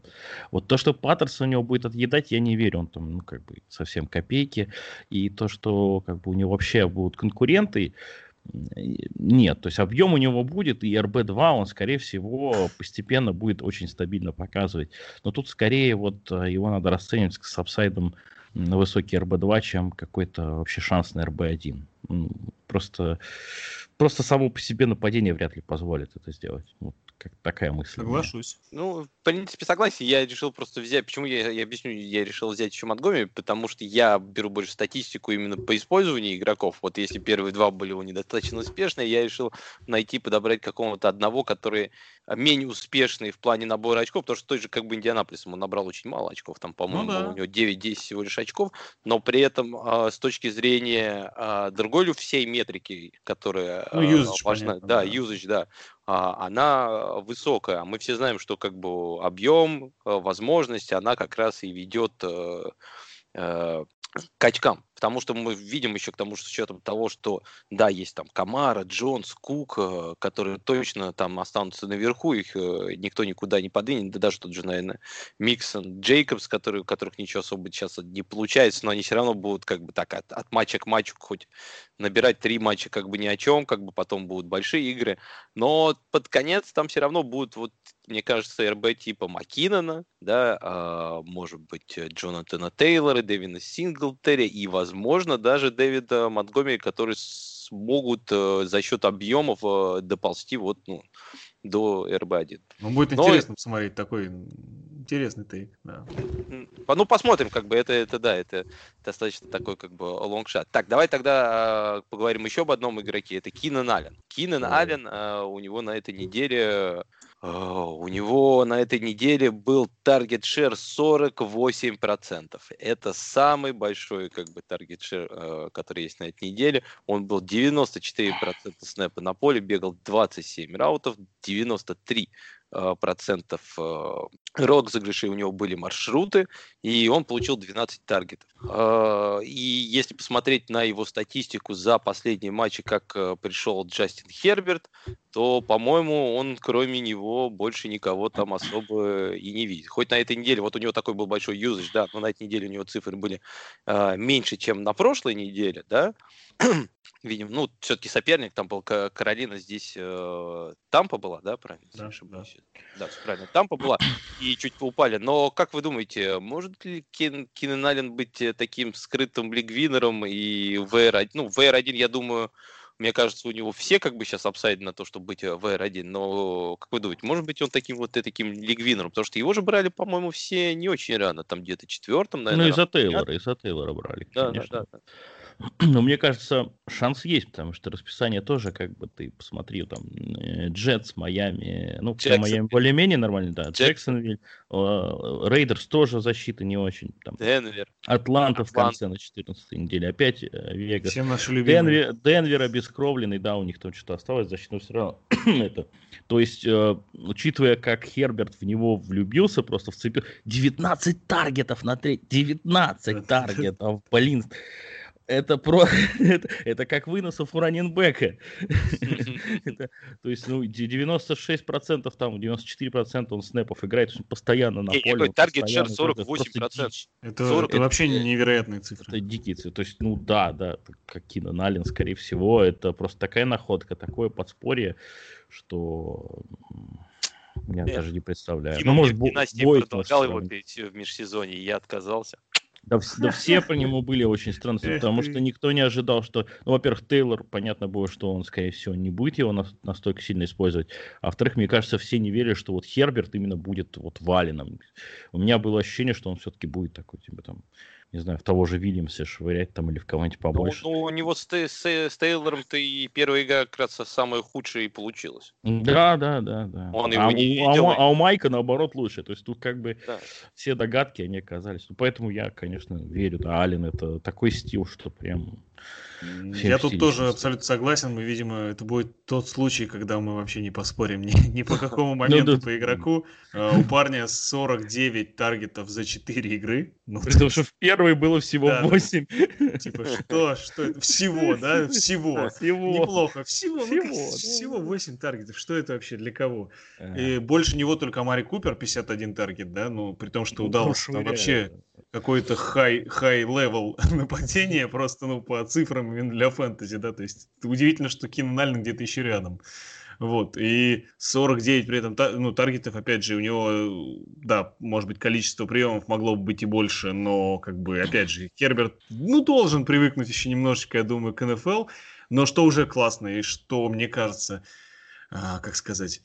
Вот то, что Паттерсон у него будет отъедать, я не верю. Он там, ну, как бы, совсем копейки. И то, что как бы у него вообще будут конкуренты, нет, то есть объем у него будет, и RB-2 он, скорее всего, постепенно будет очень стабильно показывать. Но тут скорее вот э, его надо расценивать с upside ом на высокий РБ-2, чем какой-то вообще шанс на РБ-1. Просто, просто само по себе нападение вряд ли позволит это сделать. Вот как такая мысль. Соглашусь. Ну, в принципе, согласен. Я решил просто взять... Почему я, я объясню, я решил взять еще Монтгоми, потому что я беру больше статистику именно по использованию игроков. Вот если первые два были у недостаточно успешные, я решил найти, подобрать какого-то одного, который менее успешный в плане набора очков, потому что той же как бы Индианаполис он набрал очень мало очков, там, по-моему, ну, да. у него 9-10 всего лишь очков, но при этом э, с точки зрения э, другой всей метрики, которая ну, э, важна, понятно, да, да, usage, да, а, она высокая. Мы все знаем, что как бы объем, возможность, она как раз и ведет э, э, к очкам. Потому что мы видим еще к тому, что с учетом того, что да, есть там Камара, Джонс, Кук, э, которые точно там останутся наверху, их э, никто никуда не подвинет, да даже тот же, наверное, Миксон, Джейкобс, которые, у которых ничего особо сейчас не получается, но они все равно будут как бы так от, от матча к матчу хоть набирать три матча как бы ни о чем, как бы потом будут большие игры, но под конец там все равно будут вот мне кажется, РБ типа Маккинона, да, а, может быть, Джонатана Тейлора, Дэвина Синглтери и, возможно, даже Дэвида Монтгомери, которые смогут э, за счет объемов э, доползти вот, ну, до RB-1. Ну, будет Но... интересно посмотреть такой интересный take, да. Ну, посмотрим, как бы, это, это да, это достаточно такой, как бы, long shot. Так, давай тогда э, поговорим еще об одном игроке, это Кинан Аллен. Кинан Аллен, э, у него на этой неделе у него на этой неделе был target share 48%. Это самый большой как бы target share, а, который есть на этой неделе. Он был 94% снэпа на поле, бегал 27 раутов, 93 а, процентов розыгрышей у него были маршруты, и он получил 12 таргетов. И если посмотреть на его статистику за последние матчи, как пришел Джастин Херберт, то, по-моему, он кроме него больше никого там особо и не видит. Хоть на этой неделе, вот у него такой был большой юзаж, да, но на этой неделе у него цифры были э, меньше, чем на прошлой неделе, да. Видим, ну, все-таки соперник там был Каролина, здесь э, Тампа была, да, правильно? Да, да. да, все правильно. Тампа была, и чуть поупали. Но как вы думаете, может ли Кен, Кинен Аллен быть э, таким скрытым лигвинером и VR1? Ну, VR1, я думаю, мне кажется, у него все как бы сейчас апсайды на то, чтобы быть в R1. Но, как вы думаете, может быть он таким вот таким лигвинером? Потому что его же брали, по-моему, все не очень рано. Там где-то четвертом, наверное. Ну, из-за Тейлора, из-за Тейлора брали, да, конечно. Да, да, да. Но мне кажется, шанс есть, потому что расписание тоже, как бы ты посмотри, там, э, Джетс, Майами, ну, все Майами более-менее нормально, да, Джексонвилл, Рейдерс тоже защита не очень, там, Денвер, Атланта в конце на 14 неделе, опять э, Вегас. Все наши любимые. Денвер, Денвер обескровленный, да, у них там что-то осталось, защита, но все равно это, то есть, э, учитывая, как Херберт в него влюбился, просто вцепил, 19 таргетов на треть, 19 таргетов, блин, это про это, это как выносов у раненбека. то есть, ну, 96%, там, 94% он снэпов играет постоянно на поле. Таргет шер 48%. Это, это вообще невероятные цифры. Это дикие цифры. То есть, ну да, да, как Кина Налин, скорее всего, это просто такая находка, такое подспорье, что я даже не представляю. ну, может, Бо- продолжал его перейти в межсезонье, я отказался. Да, да все по нему были очень странные, потому что никто не ожидал, что... Ну, во-первых, Тейлор, понятно было, что он, скорее всего, не будет его настолько сильно использовать. А во-вторых, мне кажется, все не верили, что вот Херберт именно будет вот валеном. У меня было ощущение, что он все-таки будет такой, типа там не знаю, в того же Вильямса швырять там или в кого-нибудь ну, побольше. Ну, ну у него с, с, с Тейлором-то и первая игра как раз самая худшая и получилась. Да, да, да, да. Он а, его не а, видел. А, а у Майка наоборот лучше. То есть тут как бы да. все догадки, они оказались. Ну, поэтому я, конечно, верю. Да, Ален это такой стил, что прям я тут тоже абсолютно согласен. Мы, видимо, это будет тот случай, когда мы вообще не поспорим ни, ни по какому ну моменту по игроку. А, у парня 49 таргетов за 4 игры. Ну, Потому что в первой было всего 8. Типа, что, что? Всего, да? Всего. Всего. Неплохо. Всего. Всего, всего 8 таргетов. Что это вообще? Для кого? И больше него только Мари Купер 51 таргет, да? Ну, при том, что ну, удалось там вообще какой-то level нападение просто, ну, по цифрам для фэнтези, да, то есть удивительно, что Кинан Аллен где-то еще рядом. Вот, и 49 при этом, ну, таргетов, опять же, у него, да, может быть, количество приемов могло бы быть и больше, но, как бы, опять же, Херберт, ну, должен привыкнуть еще немножечко, я думаю, к НФЛ, но что уже классно, и что, мне кажется, а, как сказать,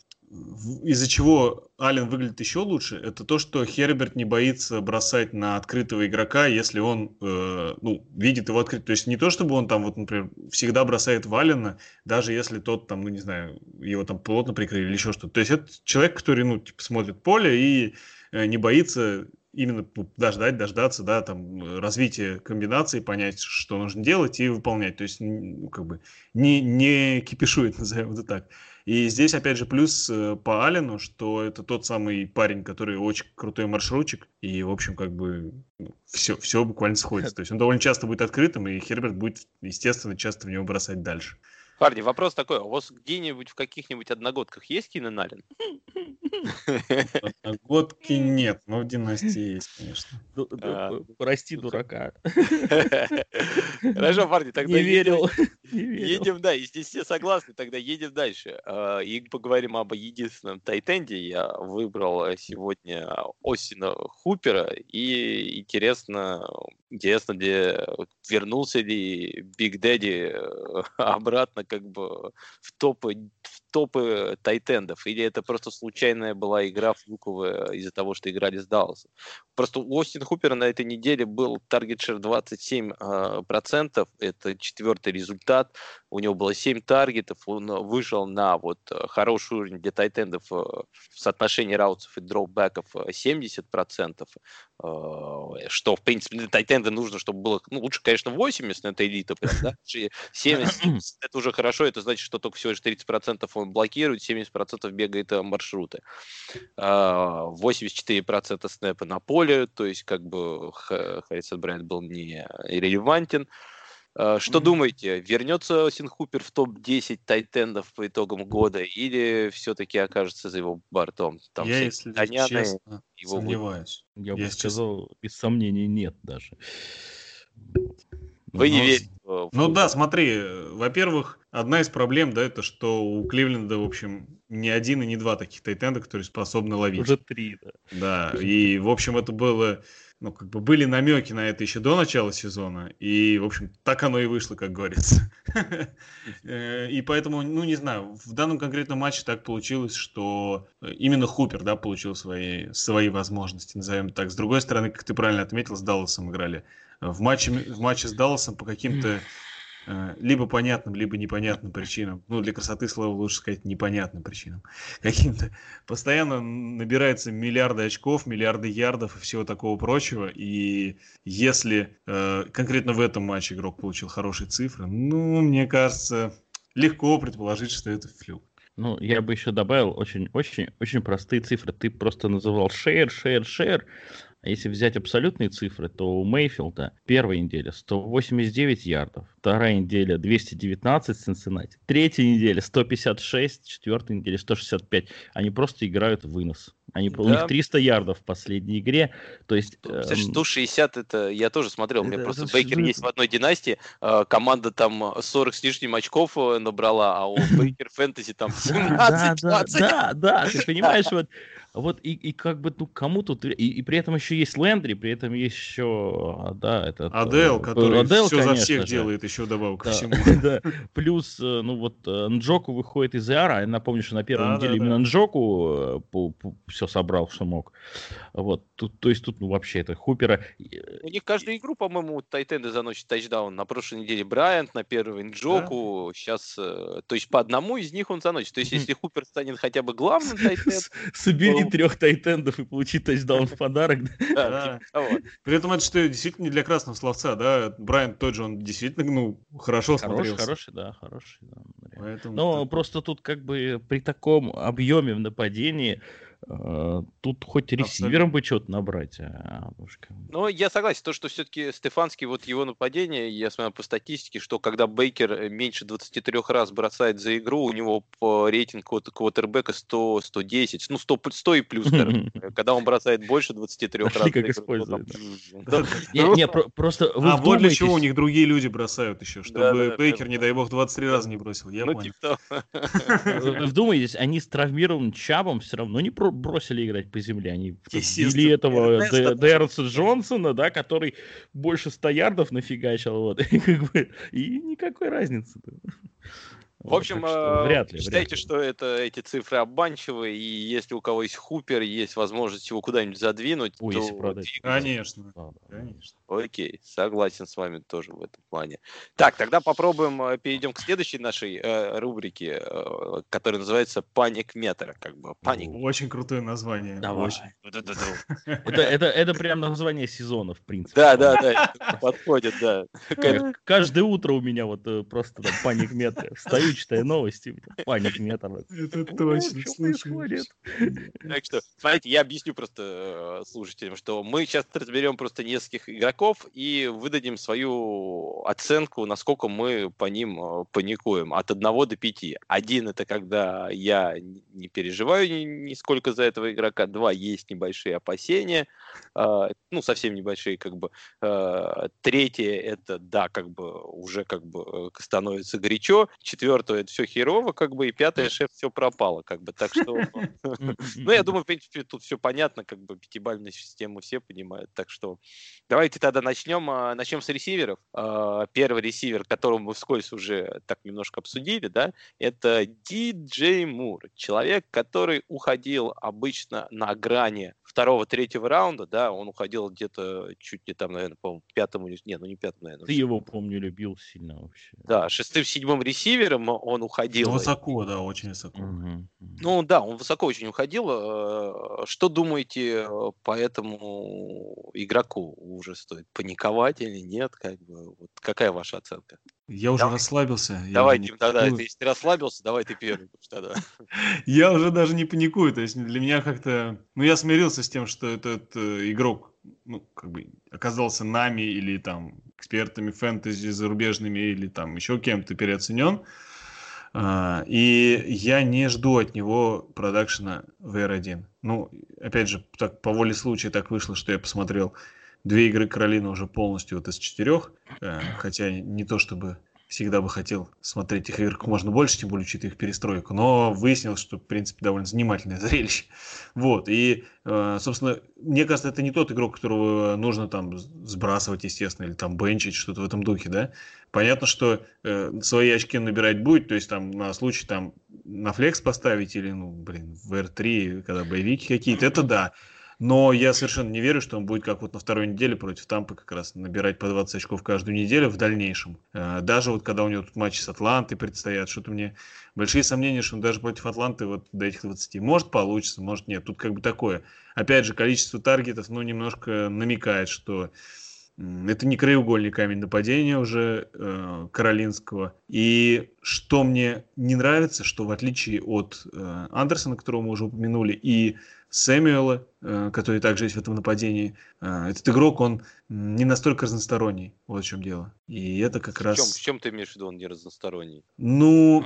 из-за чего Ален выглядит еще лучше, это то, что Херберт не боится бросать на открытого игрока, если он э, ну, видит его открыто. То есть не то, чтобы он там, вот, например, всегда бросает в Аллена, даже если тот там, ну не знаю, его там плотно прикрыли или еще что-то. То есть это человек, который, ну, типа, смотрит поле и э, не боится именно ну, дождать, дождаться, да, там, развития комбинации, понять, что нужно делать и выполнять. То есть, ну, как бы, не, не кипишует, назовем это так. И здесь, опять же, плюс э, по Алину, что это тот самый парень, который очень крутой маршрутчик, и, в общем, как бы ну, все, все буквально сходится. То есть он довольно часто будет открытым, и Херберт будет, естественно, часто в него бросать дальше. Парни, вопрос такой, а у вас где-нибудь в каких-нибудь одногодках есть Кинан Аллен? Одногодки нет, но в династии есть, конечно. А. Прости, дурака. Хорошо, парни, тогда не верил. Едем, да, и здесь все согласны, тогда едем дальше. А, и поговорим об единственном Тайтенде. Я выбрал сегодня Осина Хупера, и интересно, интересно, где вернулся ли Биг Дэдди обратно как бы в топы, в топы тайтендов, или это просто случайная была игра флюковая из-за того, что играли с Далласом. Просто у Остин Хупера на этой неделе был таргет-шер 27%, процентов, это четвертый результат, у него было 7 таргетов, он вышел на вот хороший уровень для тайтендов в соотношении раутсов и дропбеков 70%, что, в принципе, для тайтенда нужно, чтобы было, ну, лучше, конечно, 80, но это элита, прям, да, 70, это уже хорошо, это значит, что только всего лишь 30% он блокирует, 70% бегает э, маршруты. 84% а, снэпа на поле, то есть как бы Харрисон Брайант был не релевантен. А, что mm-hmm. думаете, вернется Синхупер в топ-10 тайтендов по итогам года или все-таки окажется за его бортом? Там Я, если честно, его сомневаюсь. Я, Я бы сказал, без сомнений нет даже. Вы не верите? Ну да, смотри, во-первых, одна из проблем, да, это что у Кливленда, в общем, не один и не два таких тайтенда, которые способны ловить. Уже три, да. Да, и, в общем, это было, ну, как бы были намеки на это еще до начала сезона, и, в общем, так оно и вышло, как говорится. Э, и поэтому, ну, не знаю, в данном конкретном матче так получилось, что именно Хупер, да, получил свои, свои возможности, назовем так. С другой стороны, как ты правильно отметил, с Далласом играли в матче, в матче с Далласом по каким-то либо понятным, либо непонятным причинам, ну, для красоты слова лучше сказать непонятным причинам, каким-то, постоянно набирается миллиарды очков, миллиарды ярдов и всего такого прочего, и если э, конкретно в этом матче игрок получил хорошие цифры, ну, мне кажется, легко предположить, что это флюк. Ну, я бы еще добавил очень-очень-очень простые цифры. Ты просто называл шер, шер, шер, а если взять абсолютные цифры, то у Мейфилда первая неделя 189 ярдов, вторая неделя 219 в Цинциннати, третья неделя 156, четвертая неделя 165. Они просто играют в вынос. Они, да. У них 300 ярдов в последней игре. То есть, эм... 160 это я тоже смотрел. У меня просто это Бейкер есть в одной династии. Э, команда там 40 с лишним очков э, набрала, а у Бейкер Фэнтези там 17 Да, да, да, ты понимаешь, вот Вот и, и как бы, ну, кому тут... И, и при этом еще есть Лендри, при этом есть еще, да, этот... Адел, который Адел, все за всех же. делает еще добавок да, ко всему. Да. Плюс, ну вот, Нджоку выходит из Иара. Я напомню, что на первом да, неделе да, именно да. Нджоку по, по, все собрал, что мог. Вот, тут, то есть тут, ну, вообще, это Хупера... У них каждую игру, по-моему, тайтенды заносят тачдаун. На прошлой неделе Брайант, на первый Нджоку, да? сейчас... То есть по одному из них он заносит. То есть если Хупер станет хотя бы главным тайтенд... Собери трех тайтендов и получи тачдаун в подарок. Типа При этом это что действительно не для красного словца, да? Брайан тот же, он действительно, ну, хорошо смотрелся. Хороший, да, хороший. Но просто тут как бы при таком объеме в нападении тут хоть ресивером бы что-то набрать. А, ну, я согласен. То, что все-таки Стефанский, вот его нападение, я смотрю по статистике, что когда Бейкер э, меньше 23 раз бросает за игру, у него по рейтинг квотербека 100, 110, ну, 100, 100 и плюс. Когда он бросает больше 23 раз. как. Не, просто А вот для чего у них другие люди бросают еще, чтобы Бейкер, не дай бог, 23 раза не бросил. Я ну, понял. Типа вдумайтесь, они с травмированным Чабом все равно не бросили играть по земле. Они вбили этого Дэрнса Джонсона, да, который больше 100 ярдов нафигачил. Вот, и, как бы, и никакой разницы. В общем, что, вряд ли, считайте, вряд ли. что это, эти цифры обманчивые, и если у кого есть Хупер, есть возможность его куда-нибудь задвинуть, Ой, то... Если продать. Конечно, да, конечно. Окей, согласен с вами тоже в этом плане. Так, тогда попробуем, э, перейдем к следующей нашей э, рубрике, э, которая называется «Паник метра», как бы, «Паник». Очень крутое название. Давай. Очень. Это, это, это прям название сезона, в принципе. Да, да, да, подходит, да. Каждое утро у меня вот э, просто там «Паник метра». Встаю читаю новости, паник метр. Это точно? Так что, смотрите, я объясню просто э, слушателям, что мы сейчас разберем просто нескольких игроков и выдадим свою оценку, насколько мы по ним э, паникуем. От 1 до 5. Один это когда я не переживаю нисколько за этого игрока. Два, есть небольшие опасения. А, ну, совсем небольшие, как бы. А, третье это, да, как бы уже как бы э, становится горячо. Четвертое это все херово, как бы, и пятое шеф все пропало, как бы, так что, ну, я думаю, в принципе, тут все понятно, как бы, пятибалльную систему все понимают, так что давайте тогда начнем, а, начнем с ресиверов. А, первый ресивер, которого мы вскользь уже так немножко обсудили, да, это Диджей Мур, человек, который уходил обычно на грани второго-третьего раунда, да, он уходил где-то чуть не там, наверное, по-моему, пятому, не, ну не пятому, наверное. Ты его, помню, любил сильно вообще. Да, шестым-седьмым ресивером он уходил. Ну, высоко, да, очень высоко. Угу. Ну да, он высоко очень уходил. Э, что думаете э, по этому игроку? Уже стоит паниковать или нет? Как бы, вот какая ваша оценка? Я уже давай. расслабился. Давай, Тим, тогда, ты, если ты расслабился, давай ты первый. Тогда. я уже даже не паникую. То есть для меня как-то... Ну, я смирился с тем, что этот э, игрок, ну, как бы оказался нами или там экспертами фэнтези зарубежными или там еще кем-то переоценен. А, и я не жду от него продакшена VR1. Ну, опять же, так по воле случая так вышло, что я посмотрел две игры Каролины уже полностью вот из четырех, э, хотя не то чтобы всегда бы хотел смотреть их игр как можно больше, тем более учитывая их перестройку, но выяснилось, что, в принципе, довольно занимательное зрелище. Вот, и, э, собственно, мне кажется, это не тот игрок, которого нужно там сбрасывать, естественно, или там бенчить, что-то в этом духе, да. Понятно, что э, свои очки набирать будет, то есть там на случай там на флекс поставить или, ну, блин, в R3, когда боевики какие-то, это да. Но я совершенно не верю, что он будет как вот на второй неделе против Тампы как раз набирать по 20 очков каждую неделю в дальнейшем. Э, даже вот когда у него тут матчи с Атлантой предстоят, что-то мне большие сомнения, что он даже против Атланты вот до этих 20. Может получится, может нет. Тут как бы такое. Опять же, количество таргетов, ну, немножко намекает, что это не краеугольный камень нападения уже э, Каролинского. И что мне не нравится, что в отличие от э, Андерсона, которого мы уже упомянули, и Сэмюэла, который также есть в этом нападении, э, этот игрок, он не настолько разносторонний. Вот в чем дело. И это как в раз... Чем, в чем ты имеешь в виду, он не разносторонний? Ну,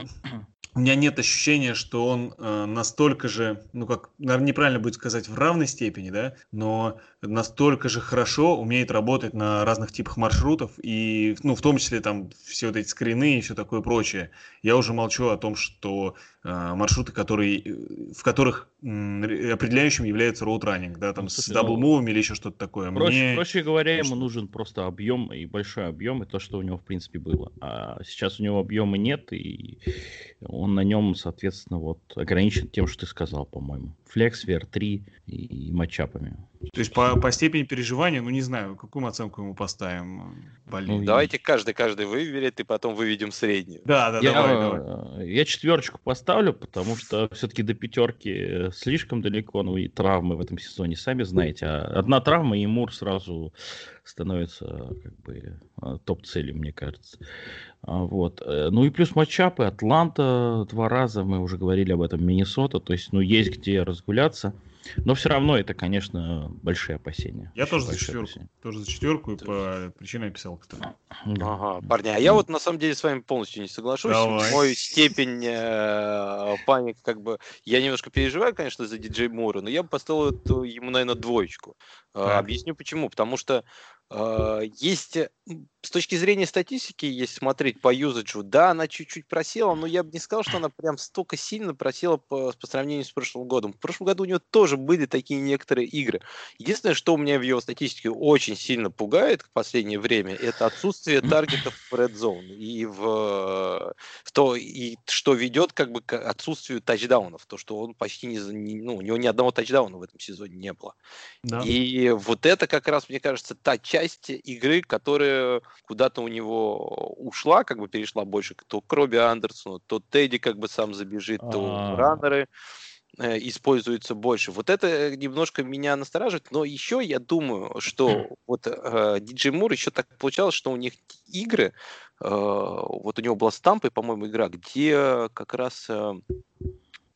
у меня нет ощущения, что он э, настолько же, ну как, наверное, неправильно будет сказать в равной степени, да, но настолько же хорошо умеет работать на разных типах маршрутов и, ну, в том числе там все вот эти скрины и все такое прочее. Я уже молчу о том, что э, маршруты, которые, э, в которых определяющим является роуд-раннинг, да, там ну, с даблмувами ну, или еще что-то такое. Проще, Мне... проще говоря, ему нужен просто объем и большой объем, и то, что у него, в принципе, было. А сейчас у него объема нет, и он на нем, соответственно, вот ограничен тем, что ты сказал, по-моему. Flex, VR3 и, и матчапами. То есть по, по степени переживания, ну не знаю, какую мы оценку ему поставим? Болит. Ну, давайте каждый, каждый выберет, и потом выведем среднюю. Да, да, я, давай, давай. Я четверочку поставлю, потому что все-таки до пятерки слишком далеко, ну и травмы в этом сезоне, сами знаете. А одна травма, и Мур сразу становится как бы топ-целью, мне кажется. А, вот. Э, ну и плюс матчапы. Атланта два раза, мы уже говорили об этом, Миннесота. То есть, ну, есть где разгуляться. Но все равно это, конечно, большие опасения. Я тоже за четверку. Опасения. Тоже за четверку и по причине написал, кстати. Ага, парни, а я вот на самом деле с вами полностью не соглашусь. Давай. Мой степень э, паники, как бы, я немножко переживаю, конечно, за диджей Мура, но я бы поставил эту, ему, наверное, двоечку. Э, объясню почему. Потому что э, есть с точки зрения статистики, если смотреть по юзаджу, да, она чуть-чуть просела, но я бы не сказал, что она прям столько сильно просела по, по сравнению с прошлым годом. В прошлом году у нее тоже были такие некоторые игры. Единственное, что у меня в его статистике очень сильно пугает в последнее время, это отсутствие таргетов в Red Zone и в, в то, и что ведет как бы к отсутствию тачдаунов, то, что он почти не, не ну, у него ни одного тачдауна в этом сезоне не было. Да. И вот это как раз, мне кажется, та часть игры, которая куда-то у него ушла, как бы перешла больше то к Робби Андерсону, то Тедди как бы сам забежит, то а. раннеры э, используются больше. Вот это немножко меня настораживает, но еще я думаю, что вот э, Диджей Мур еще так получалось, что у них игры, э, вот у него была Стампа, по-моему, игра, где как раз, э,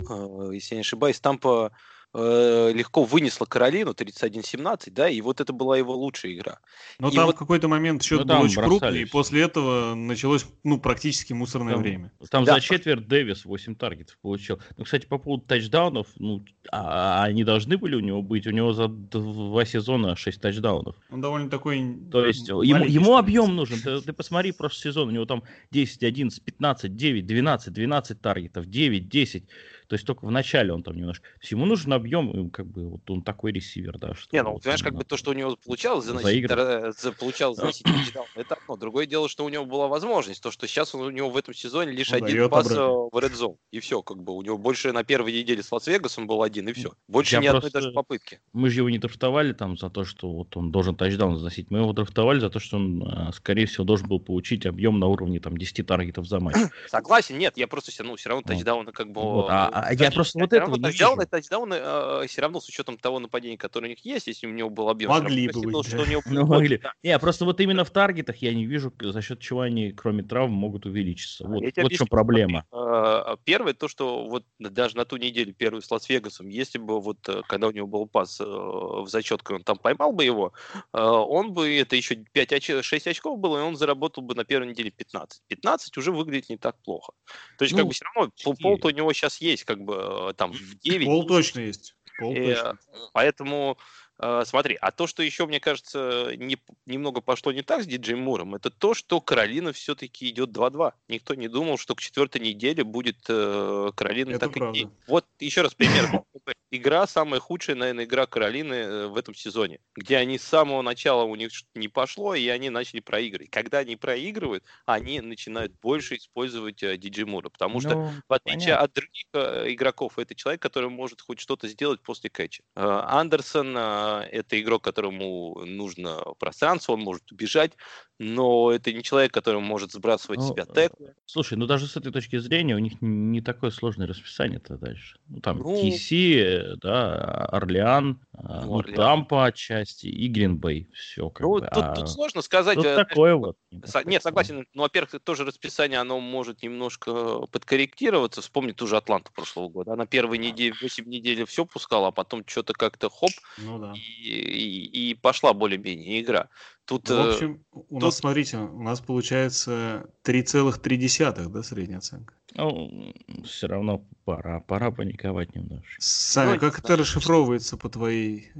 э, если я не ошибаюсь, Стампа э, легко вынесла Каролину 31-17, да, и вот это была его лучшая игра. Но и там вот... в какой-то момент счет ну, был очень крупный, и после этого началось, ну, практически мусорное там, время. Там да. за четверть Дэвис 8 таргетов получил. Ну, кстати, по поводу тачдаунов, ну, а, а они должны были у него быть, у него за два сезона 6 тачдаунов. Он довольно такой... То есть ему, ему объем нужен. Ты, ты посмотри прошлый сезон, у него там 10, 11, 15, 9, 12, 12 таргетов, 9, 10. То есть только в начале он там немножко... То есть ему нужен объем, как бы вот он такой ресивер, да. Что Не, ну, вот, знаешь, как бы то, что у него получалось заносить, за, получалось заносить это одно. Другое дело, что у него была возможность. То, что сейчас он, у него в этом сезоне лишь ну, один пас обратно. в Red Zone. И все, как бы. У него больше на первой неделе с Лас-Вегасом был один, и все. Больше Я ни просто... одной даже попытки. Мы же его не драфтовали там за то, что вот он должен тачдаун заносить. Мы его драфтовали за то, что он, а, скорее всего, должен был получить объем на уровне там 10 таргетов за матч. Согласен, нет, я просто все, ну, все равно тачдауны как бы... Вот. А, а я просто вот этого не вижу. тачдауны э, все равно с учетом того нападения, которое у них есть, если у него был объем. Могли бы быть, что у него ну, могли. Не, просто вот именно в таргетах я не вижу, за счет чего они, кроме травм, могут увеличиться. Вот, вот в чем проблема. Э, первое, то, что вот даже на ту неделю, первую с Лас-Вегасом, если бы вот, э, когда у него был пас э, в зачетку, он там поймал бы его, он бы, это еще 5 оч... 6 очков было, и он заработал бы на первой неделе 15. 15 уже выглядит не так плохо. То есть, ну, как бы все равно пол-то у него сейчас есть, как бы там в 9. Пол точно есть. Пол и, точно. Поэтому э, смотри, а то, что еще, мне кажется, не, немного пошло не так с Диджей Муром, это то, что Каролина все-таки идет 2-2. Никто не думал, что к четвертой неделе будет э, Каролина это так правда. идти. Вот еще раз пример игра самая худшая, наверное, игра Каролины э, в этом сезоне, где они с самого начала у них не пошло, и они начали проигрывать. Когда они проигрывают, они начинают больше использовать э, Диджи Мура, потому что, ну, в отличие понятно. от других э, игроков, это человек, который может хоть что-то сделать после кэча. Андерсон — это игрок, которому нужно пространство, он может убежать, но это не человек, который может сбрасывать Ну, себя тег. Слушай, ну даже с этой точки зрения у них не такое сложное расписание-то дальше. Ну там Ну. KC, э, да, Орлеан, а, Ну, ну, Орлеан. Тампа отчасти и Гринбей. Все как Ну, бы. тут, А тут сложно сказать. тут э, знаешь, такое вот. Со- Нет, согласен. Ну, во-первых, тоже расписание, оно может немножко подкорректироваться. Вспомни ту же Атланту прошлого года. Она первые недели, 8 недель все пускала, а потом что-то как-то хоп, Ну да. и, и- и пошла более-менее игра. Тут, Ну, В э, общем, у тут- нас, смотрите, у нас получается 3,3, да, средняя оценка. Ну, все равно пора, пора паниковать немножко. Саня, Ну, как это расшифровывается по твоей... э,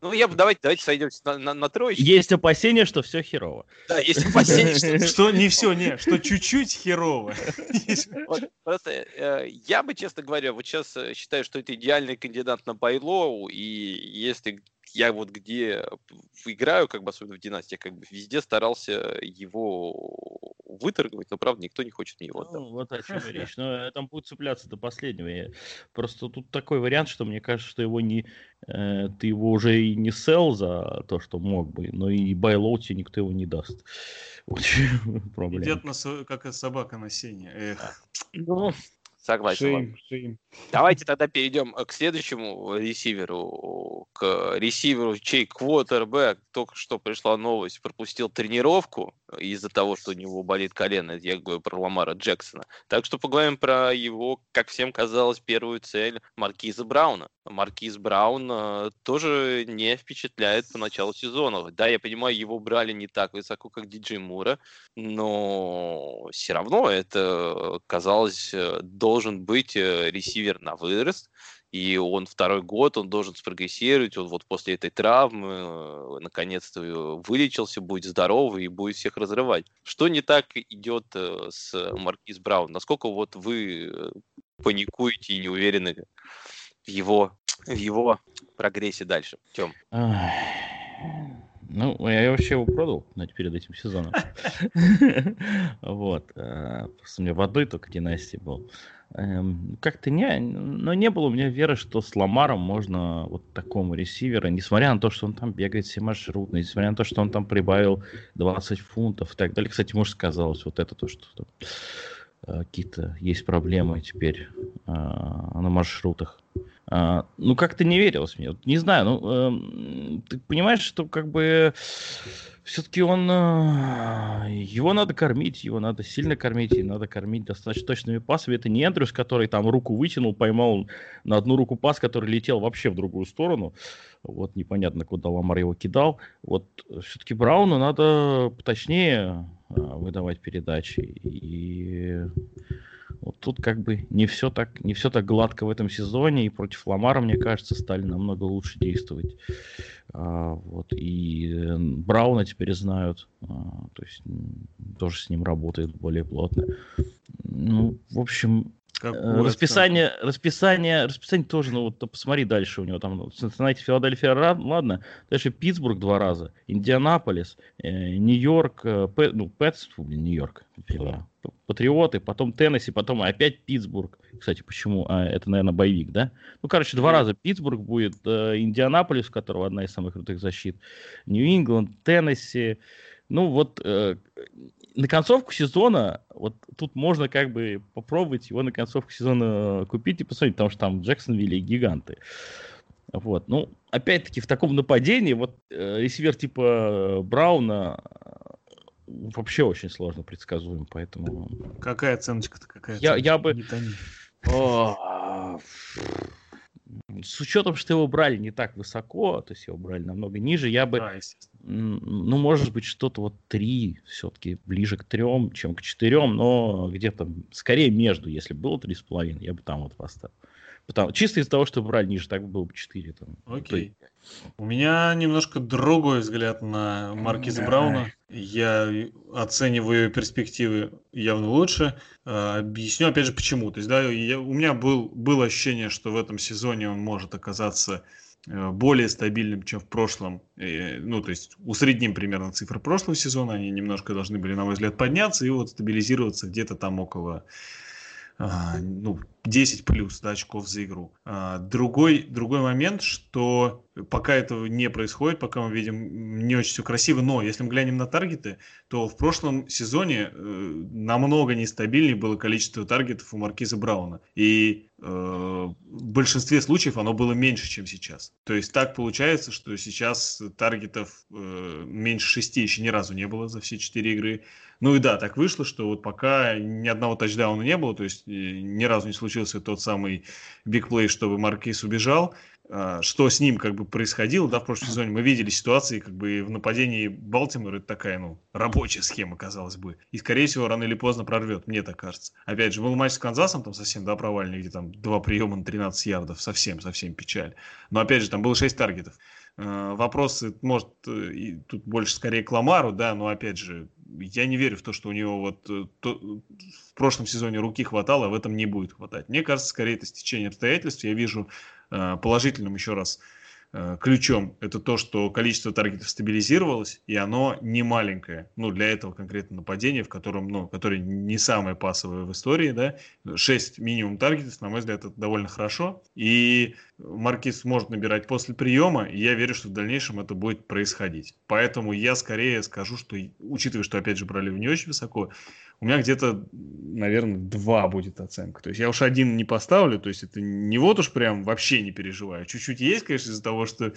ну, я бы давайте, давайте сойдемся на, на, на троечку. Есть опасения, что все херово. Да, есть опасения, что Что не все, не, что чуть-чуть херово. Просто э, я бы, честно говоря, вот сейчас считаю, что это идеальный кандидат на Байлоу, и если я вот где играю, как бы особенно в династиях, как бы везде старался его выторговать, но правда никто не хочет мне его. Ну, вот о чем речь. Но э, там будет цепляться до последнего. Я- Просто тут такой вариант, что мне кажется, что его не, э, ты его уже и не sell за то, что мог бы, но и buy low тебе никто его не даст. Вот. Идет на со- как и собака на сене. Эх. Ну, Согласен. Shame, shame. Давайте тогда перейдем э, к следующему ресиверу, к ресиверу, чей квотербек, только что пришла новость, пропустил тренировку из-за того, что у него болит колено, я говорю про Ламара Джексона. Так что поговорим про его, как всем казалось, первую цель Маркиза Брауна. Маркиз Браун э, тоже не впечатляет по началу сезона. Да, я понимаю, его брали не так высоко, как Диджей Мура, но все равно это, казалось, э, должен быть э, ресивер на вырост, и он второй год, он должен спрогрессировать, он вот после этой травмы э, наконец-то э, вылечился, будет здоровый и будет всех разрывать. Что не так идет с Маркиз Браун? Насколько вот вы паникуете и не уверены в его, в его прогрессе дальше? Тем. ну, я вообще его продал знаете, перед этим сезоном. Вот. Просто у меня в одной только династии был. Эм, Как-то не, но не было у меня веры, что с Ламаром можно вот такому ресивера, несмотря на то, что он там бегает все маршрутные, несмотря на то, что он там прибавил 20 фунтов и так далее. Кстати, может, сказалось вот это то, что там, э, какие-то есть проблемы теперь э, на маршрутах. А, ну, как-то не верилось мне. Не знаю, ну, эм, ты понимаешь, что как бы все-таки он... э, его надо кормить, его надо сильно кормить, и надо кормить достаточно точными пасами. Это не Эндрюс, который там руку вытянул, поймал на одну руку пас, который летел вообще в другую сторону. Вот непонятно, куда Ламар его кидал. Вот все-таки Брауну надо поточнее э, выдавать передачи. И вот тут как бы не все так, не все так гладко в этом сезоне, и против Ламара, мне кажется, стали намного лучше действовать. А, вот, и э, Брауна теперь знают, а, то есть тоже с ним работают более плотно. Ну, в общем, Э, Расписание, расписание, расписание тоже, ну вот посмотри дальше у него там, ну, Cincinnati, Филадельфия, ра- ладно, дальше Питтсбург два раза, Индианаполис, э, Нью-Йорк, э, Пэ- ну, Пэтс, блин, Нью-Йорк, да, Патриоты, потом Теннесси, потом опять Питтсбург. Кстати, почему? А, это, наверное, боевик, да? Ну, короче, два раза Питтсбург будет, э, Индианаполис, у которого одна из самых крутых защит, Нью-Ингланд, Теннесси. Ну, вот э, на концовку сезона, вот тут можно как бы попробовать его на концовку сезона купить и посмотреть, потому что там Джексонвилли гиганты. Вот, ну, опять-таки, в таком нападении, вот э, ресивер типа э, Брауна э, вообще очень сложно предсказуем, поэтому... Какая оценочка-то какая? Я- я бы-. О, С учетом, что его брали не так высоко, то есть его брали намного ниже, я бы, Да, ну, может быть, что-то вот три, все-таки ближе к трем, чем к четырем, но где-то скорее между, если было три с половиной, я бы там вот поставил. Потому, чисто из-за того, что брали ниже, так было бы четыре. Там, Окей. У меня немножко другой взгляд на Маркиза Брауна. Я оцениваю ее перспективы явно лучше. А, Объясню опять же почему. То есть, да, я- у меня был, было ощущение, что в этом сезоне он может оказаться э, более стабильным, чем в прошлом. Ну, то есть, усредним примерно цифры прошлого сезона. Они немножко должны были, на мой взгляд, подняться и вот стабилизироваться где-то там около а, ну, 10 плюс да, очков за игру. А, другой, другой момент, что пока этого не происходит, пока мы видим не очень все красиво, но если мы глянем на таргеты, то в прошлом сезоне э, намного нестабильнее было количество таргетов у Маркиза Брауна. И э, в большинстве случаев оно было меньше, чем сейчас. То есть так получается, что сейчас таргетов э, меньше шести еще ни разу не было за все четыре игры. Ну и да, так вышло, что вот пока ни одного тачдауна не было, то есть э, ни разу не случился тот самый бигплей, чтобы Маркиз убежал. А, что с ним как бы происходило, да, в прошлом сезоне мы видели ситуации, как бы в нападении Балтимора это такая, ну, рабочая схема, казалось бы. И, скорее всего, рано или поздно прорвет, мне так кажется. Опять же, был матч с Канзасом, там совсем, да, провальный, где там два приема на 13 ярдов, совсем, совсем печаль. Но, опять же, там было 6 таргетов. А, вопросы, может, и тут больше скорее к Ламару, да, но, опять же, я не верю в то, что у него вот э, то, в прошлом сезоне руки хватало, а в этом не будет хватать. Мне кажется, скорее это стечение обстоятельств. Я вижу э, положительным еще раз ключом это то, что количество таргетов стабилизировалось, и оно не маленькое. Ну, для этого конкретно нападения, в котором, ну, которое не самое пасовое в истории, да, 6 минимум таргетов, на мой взгляд, это довольно хорошо. И Маркис может набирать после приема, и я верю, что в дальнейшем это будет происходить. Поэтому я скорее скажу, что, учитывая, что, опять же, брали не очень высоко, у меня где-то, наверное, два будет оценка. То есть я уж один не поставлю, то есть это не вот уж прям вообще не переживаю. Чуть-чуть есть, конечно, из-за того, что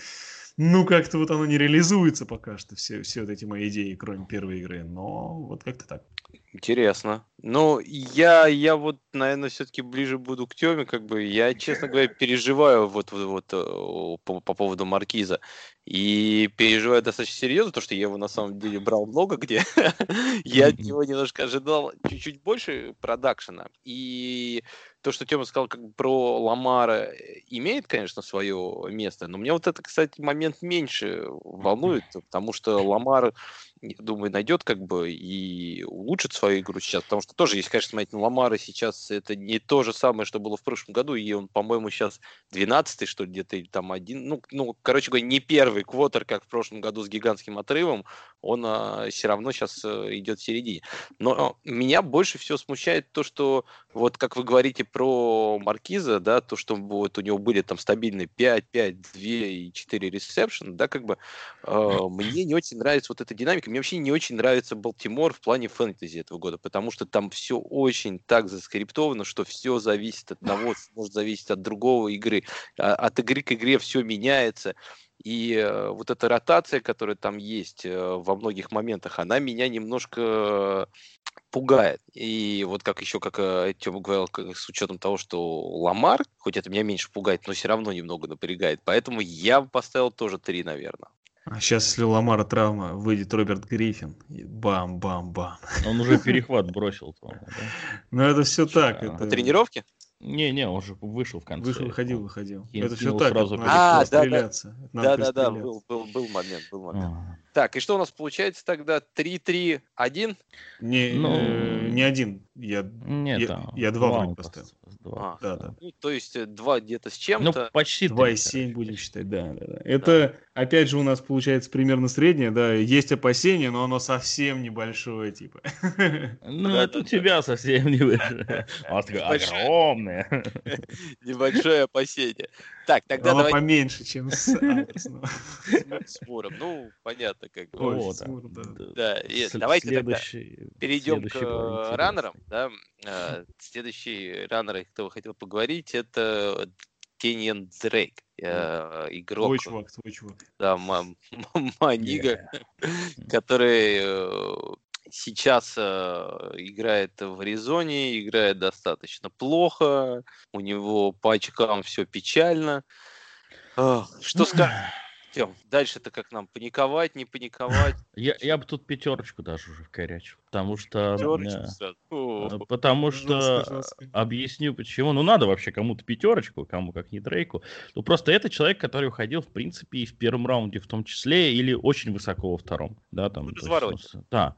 ну, как-то вот оно не реализуется пока что, все, все вот эти мои идеи, кроме первой игры, но вот как-то так. Интересно. Ну, я, я вот, наверное, все-таки ближе буду к Теме, как бы, я, честно говоря, переживаю вот, вот, вот э, по, по поводу Маркиза. И переживаю достаточно серьезно, потому что я его на самом деле брал много где. я от него немножко ожидал чуть-чуть больше продакшена. И то, что Тёма сказал как бы про Ламара, э, имеет, конечно, свое место, но мне вот это, кстати, момент меньше волнует, потому что Ламар я думаю, найдет как бы и улучшит свою игру сейчас, потому что тоже, если, конечно, смотреть на Ламара, сейчас это не то же самое, что было в прошлом году, и он, по-моему, сейчас 12-й, что ли, где-то, или там один, ну, ну, короче говоря, не первый квотер, как в прошлом году с гигантским отрывом, он а, все равно сейчас а, э, идет в середине. Но меня больше всего смущает то, что вот как вы говорите про Маркиза, да, то, что вот у него были там стабильные 5, 5, 2 и 4 ресепшн, да, как бы э, мне не очень нравится вот эта динамика, мне вообще не очень нравится Балтимор в плане фэнтези этого года, потому что там все очень так заскриптовано, что все зависит от одного, может зависеть от другого игры. А, от игры к игре все меняется. И э, вот эта ротация, которая там есть э, во многих моментах, она меня немножко пугает. И вот как еще, как э, Тёма говорил, с учетом того, что Ламар, хоть это меня меньше пугает, но все равно немного напрягает. Поэтому я бы поставил тоже три, наверное. А сейчас, если у Ламара травма, выйдет Роберт Гриффин. Бам-бам-бам. Он уже перехват бросил, по-моему, да? Ну, это все так. Это... На тренировке? Не-не, он же вышел в конце. Вышел, выходил, выходил. это все так, сразу а, да, да, да, да, да, был, был, был момент, был момент. А. Так, и что у нас получается тогда? 3-3-1? Не, ну, э, не один. Я, Нет, я, да, я два, вроде поставил. Два. А, да, да. Ну, то есть э, два где-то с чем-то. Ну, почти. 2,7 будем считать, да, да, да. Это, да. Опять же, у нас получается примерно среднее, да. Есть опасения, но оно совсем небольшое, типа. Ну, это у тебя совсем не большое. У вас такое огромное. Небольшое опасение. Так, тогда Оно давай... поменьше, чем с С Муром. Ну, понятно, как бы. Да, давайте тогда перейдем к раннерам. Да. А, следующий раннер, кто хотел поговорить, это Кенниан Дрейк, э, игрок. Твой чувак, твой чувак. Да, Манига, который э, сейчас э, играет в Аризоне, играет достаточно плохо, у него по очкам все печально. Э, что скажешь? Тем, дальше-то как нам, паниковать, не паниковать? Я, я бы тут пятерочку даже уже вкорячил, потому что... Э, потому что... Объясню почему. Ну, надо вообще кому-то пятерочку, кому как не Дрейку. Ну, просто это человек, который уходил, в принципе, и в первом раунде в том числе, или очень высоко во втором. Да, там, ну, есть, да.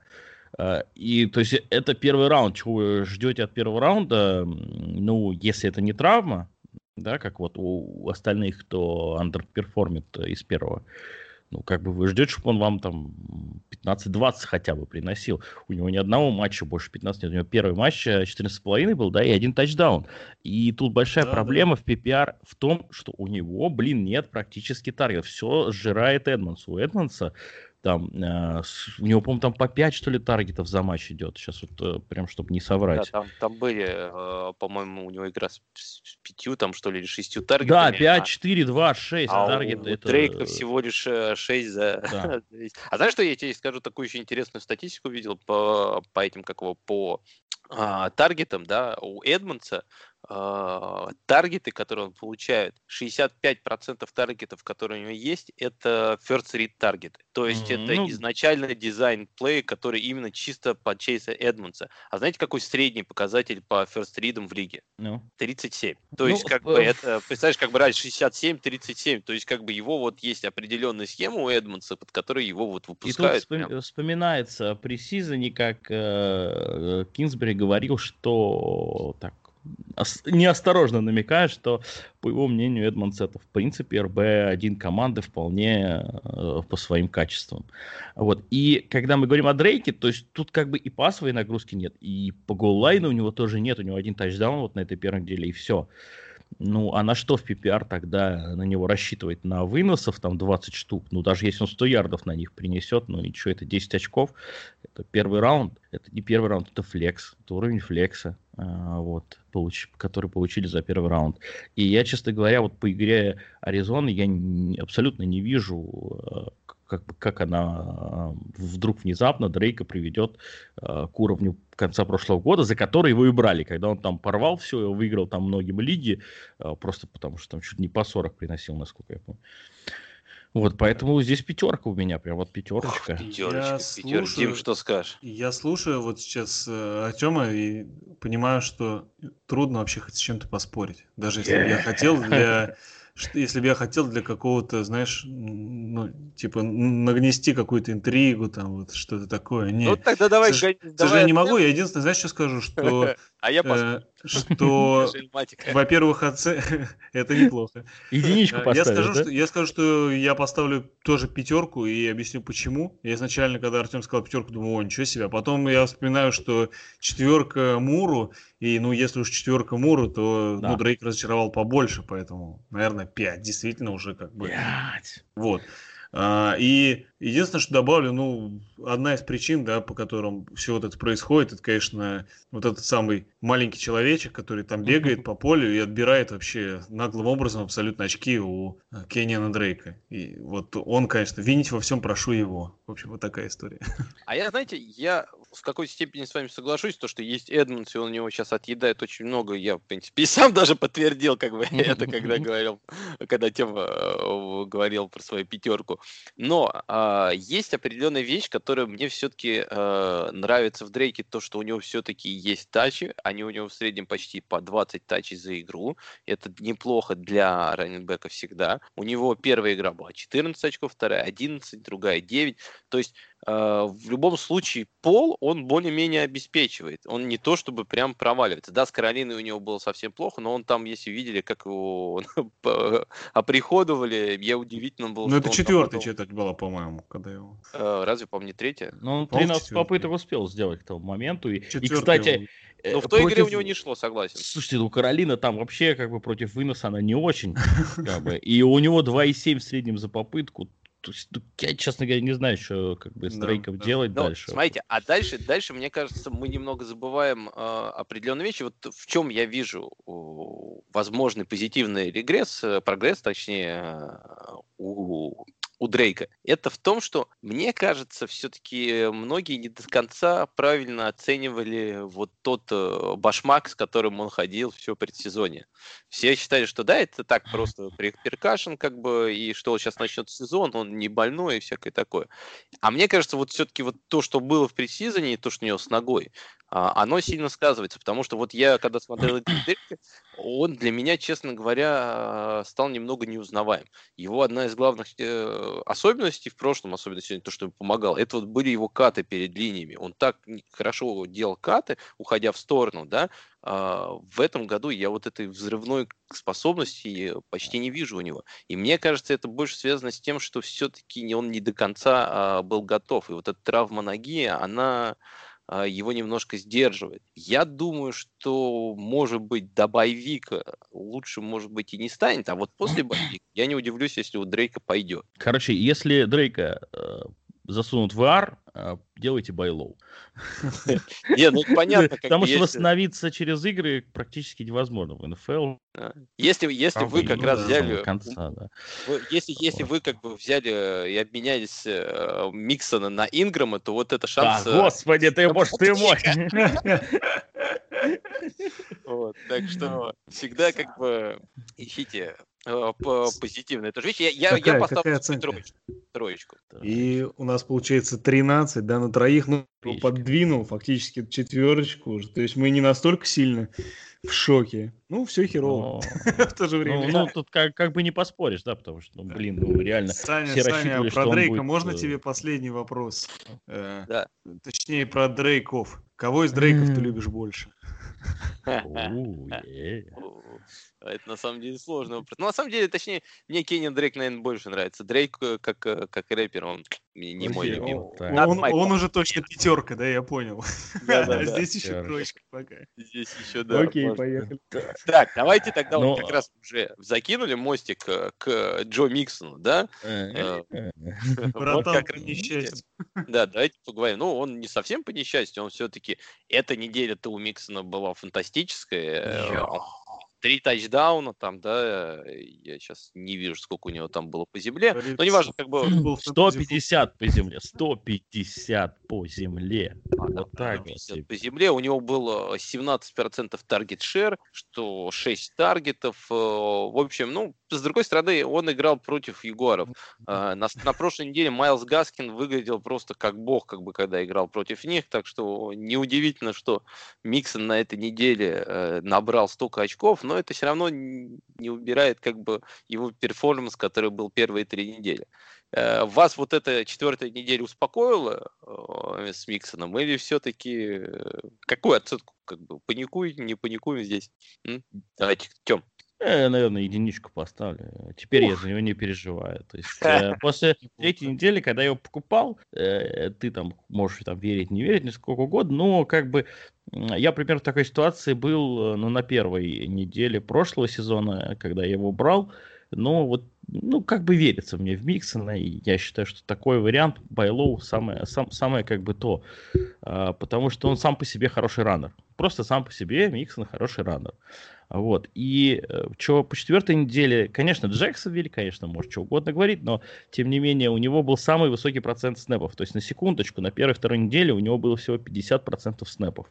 Э, и то есть это первый раунд. Чего вы ждете от первого раунда? Ну, если это не травма, да, как вот у остальных, кто underperform ит из первого, ну, как бы вы ждете, чтобы он вам там 15-20 хотя бы приносил. У него ни одного матча больше 15 нет. У него первый матч 14,5 был, да, и один тачдаун. И тут большая да, проблема да. в PPR в том, что у него, блин, нет практически таргет. Все сжирает Эдмонс. У Эдмонса там, э, у него, по-моему, там по 5, что ли, таргетов за матч идет. Сейчас вот э, прям, чтобы не соврать. Да, там, там были, э, по-моему, у него игра с, с 5, там, что ли, или 6 таргетами. Да, 5, а... 4, 2, 6 а таргет. У, это... Дрейка всего лишь 6 за... Да. а знаешь, что я тебе скажу, такую очень интересную статистику видел по, по этим, как его, по а, таргетам, да, у Эдмонса а, таргеты, которые он получает, 65% таргетов, которые у него есть, это first read таргеты. То есть mm-hmm. это ну... изначально дизайн плей, который именно чисто под Чейса Эдмонса. А знаете, какой средний показатель по first read в лиге? No. 37. То ну, есть, как бы это, представляешь, как бы раньше 67-37. То есть, как бы его вот есть определенная схема у Эдмонса, под которой его вот выпускают. И тут вспоминается при Сизоне, как э, Кинсбери говорил, что так неосторожно намекает, что, по его мнению, Эдмонс это, в принципе, РБ-1 команды вполне э, по своим качествам. Вот. И когда мы говорим о Дрейке, то есть тут как бы и пасовой нагрузки нет, и по голлайну у него тоже нет, у него один тачдаун вот на этой первой неделе, и все. Ну, а на что в PPR тогда на него рассчитывать? На выносов там 20 штук? Ну, даже если он 100 ярдов на них принесет, ну и что, это 10 очков? Это первый раунд? Это не первый раунд, это флекс, это уровень флекса, а, вот, получ, который получили за первый раунд. И я, честно говоря, вот по игре Аризоны я не, абсолютно не вижу как, как она а, вдруг внезапно Дрейка приведет э, к уровню конца прошлого года, за который его и брали, когда он там порвал все, выиграл там многим лиги, э, просто потому что там чуть не по 40 приносил, насколько я помню. Вот, поэтому здесь пятерка у меня, прям вот пятерочка. Ох, пятерочка, пятерочка. Дим, что скажешь? Я слушаю вот сейчас э, Артема и понимаю, что трудно вообще хоть с чем-то поспорить. Даже если бы я хотел для что, если бы я хотел для какого-то, знаешь, ну, типа, нагнести какую-то интригу, там, вот что-то такое. Не. Ну, тогда давай... К сожалению, не могу. Я единственное, знаешь, что скажу, что А я э, что, во-первых, это неплохо. Единичку поставишь, я скажу, что, я скажу, что я поставлю тоже пятерку и объясню почему. Я изначально, когда Артем сказал пятерку, думаю, о, ничего себе. А потом я вспоминаю, что четверка Муру, и, ну, если уж четверка Муру, то, да. ну, Дрейк разочаровал побольше, поэтому, наверное, пять. Действительно уже как бы... Пять. Вот. А, и единственное, что добавлю, ну, одна из причин, да, по которым все вот это происходит, это, конечно, вот этот самый маленький человечек, который там бегает по полю и отбирает вообще наглым образом абсолютно очки у э, Кенниана Дрейка. И вот он, конечно, винить во всем прошу его. В общем, вот такая история. А я, знаете, я в какой-то степени с вами соглашусь, то, что есть Эдмонс, и он у него сейчас отъедает очень много. Я, в принципе, и сам даже подтвердил, как бы, это, когда говорил, когда Тема э, говорил про свою пятерку. Но э, есть определенная вещь, которая мне все-таки э, нравится в Дрейке, то, что у него все-таки есть тачи, они у него в среднем почти по 20 тачей за игру. Это неплохо для раненбека всегда. У него первая игра была 14 очков, вторая 11, другая 9. То есть Э, в любом случае пол он более-менее обеспечивает. Он не то, чтобы прям проваливается. Да, с Каролиной у него было совсем плохо, но он там, если видели, как его оприходовали, я удивительно был. Ну, это четвертая четверть была, по-моему, когда его... Э, разве, по-моему, не третья? Ну, он 13 попыток успел сделать к тому моменту. И, и кстати, но в той против... игре у него не шло, согласен. Слушайте, ну Каролина там вообще как бы против выноса она не очень. Как бы. И у него 2,7 в среднем за попытку. То есть, ну, я, честно говоря, не знаю, что как бы с да, Дрейком да. делать Но, дальше. Смотрите, а дальше, дальше, мне кажется, мы немного забываем э, определенные вещи. Вот в чем я вижу э, возможный позитивный регресс, э, прогресс, точнее, э, у у Дрейка, это в том, что, мне кажется, все-таки многие не до конца правильно оценивали вот тот э, башмак, с которым он ходил все предсезонье. Все считали, что да, это так просто перкашен, как бы, и что сейчас начнет сезон, он не больной и всякое такое. А мне кажется, вот все-таки вот то, что было в предсезоне, и то, что у него с ногой, оно сильно сказывается, потому что вот я, когда смотрел этот Дрейка, он для меня, честно говоря, стал немного неузнаваем. Его одна из главных э, особенностей в прошлом, особенно сегодня то, что ему помогал, это вот были его каты перед линиями. Он так хорошо делал каты, уходя в сторону, да, а, в этом году я вот этой взрывной способности почти не вижу у него. И мне кажется, это больше связано с тем, что все-таки он не до конца а, был готов. И вот эта травма ноги, она а, его немножко сдерживает. Я думаю, что, может быть, до боевика лучше, может быть, и не станет, а вот после боевика я не удивлюсь, если у Дрейка пойдет. Короче, если Дрейка э, засунут в VR, а, делайте байлоу. Не, ну понятно. Потому что восстановиться через игры практически невозможно в НФЛ. Если, если вы как раз взяли... конца, да. Если, если вы как бы взяли и обменялись э, Миксона на Инграма, то вот это шанс... Да, господи, ты, может, ты мой! Вот, так что всегда как бы ищите э, позитивное. Это же вещь. Я, я, какая, я поставлю троечку, троечку. И у нас получается 13, да, на троих, ну, Печка. подвинул фактически четверочку уже. То есть мы не настолько сильно в шоке. Ну, все херово. в то же время. Ну, ну тут как, как бы не поспоришь, да, потому что, ну, блин, ну реально. Саня, все Саня, про Дрейка можно э, тебе последний вопрос? Э, да. Точнее, про Дрейков. Кого из Дрейков ты любишь больше? Это на самом деле сложно. вопрос. Ну, на самом деле, точнее, мне Кенни Дрейк, наверное, больше нравится. Дрейк э, как, как рэпер, он не мой любимый. Он, он уже точно пятерка, да, я понял. А здесь еще троечка пока. Здесь еще, да. Окей, поехали. Так, давайте тогда вот как раз уже закинули мостик э, к Джо Миксону, да? Братан, по несчастью. Да, давайте поговорим. Ну, он не совсем по несчастью, он все-таки... Эта неделя-то у Миксона была фантастическая три тачдауна там, да, я сейчас не вижу, сколько у него там было по земле, но неважно, как бы... 150 по земле, 150 по земле. А, вот так 150 по земле, у него было 17% таргет шер, что 6 таргетов, э, в общем, ну, с другой стороны, он играл против Егоров. А, на, на прошлой неделе Майлз Гаскин выглядел просто как бог, как бы, когда играл против них, так что неудивительно, что Миксон на этой неделе э, набрал столько очков, но это все равно не убирает как бы его перформанс, который был первые три недели. Э, вас вот эта четвертая неделя успокоила э, с Миксоном или все-таки э, какую оценку? Как бы паникуем, не паникуем здесь? Давайте, Тем. Я, наверное, единичку поставлю. Теперь Ух. я за него не переживаю. То есть э, после третьей недели, когда я его покупал, э, ты там можешь там верить, не верить, сколько угодно, но как бы я примерно в такой ситуации был ну, на первой неделе прошлого сезона, когда я его брал. Но вот, ну, как бы верится мне в Миксона, и я считаю, что такой вариант Байлоу самое, сам, самое как бы то, а, потому что он сам по себе хороший раннер. Просто сам по себе Миксон хороший раннер. Вот. И э, что по четвертой неделе, конечно, Джексонвиль, конечно, может что угодно говорить, но тем не менее у него был самый высокий процент снэпов. То есть на секундочку, на первой-второй неделе у него было всего 50% снэпов.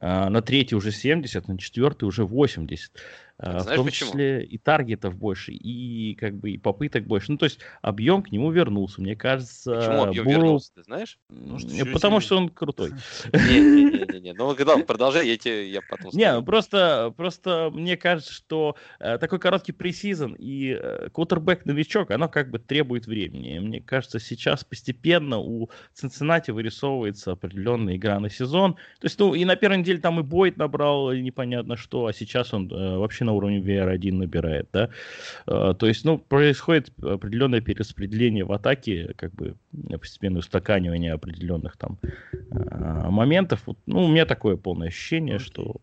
А на третьей уже 70, на четвертой уже 80. А, Знаешь, в том почему? числе и таргетов больше, и как бы и попыток больше. Ну, то есть объем к нему вернулся. Мне кажется, Почему объем Буру... вернулся, ты знаешь? Ну, потому что он крутой. Не-не-не, ну когда продолжай, я тебе я потом Не, ну просто, просто мне кажется, что э, такой короткий пресизон и э, квотербек-новичок, оно как бы требует времени. Мне кажется, сейчас постепенно у Цинциннати вырисовывается определенная игра на сезон. То есть, ну, и на первой неделе там и Бойт набрал непонятно что, а сейчас он э, вообще на уровне VR1 набирает, да. А, то есть, ну, происходит определенное перераспределение в атаке, как бы постепенное устаканивание определенных там а, моментов. Ну, у меня такое полное ощущение, okay. что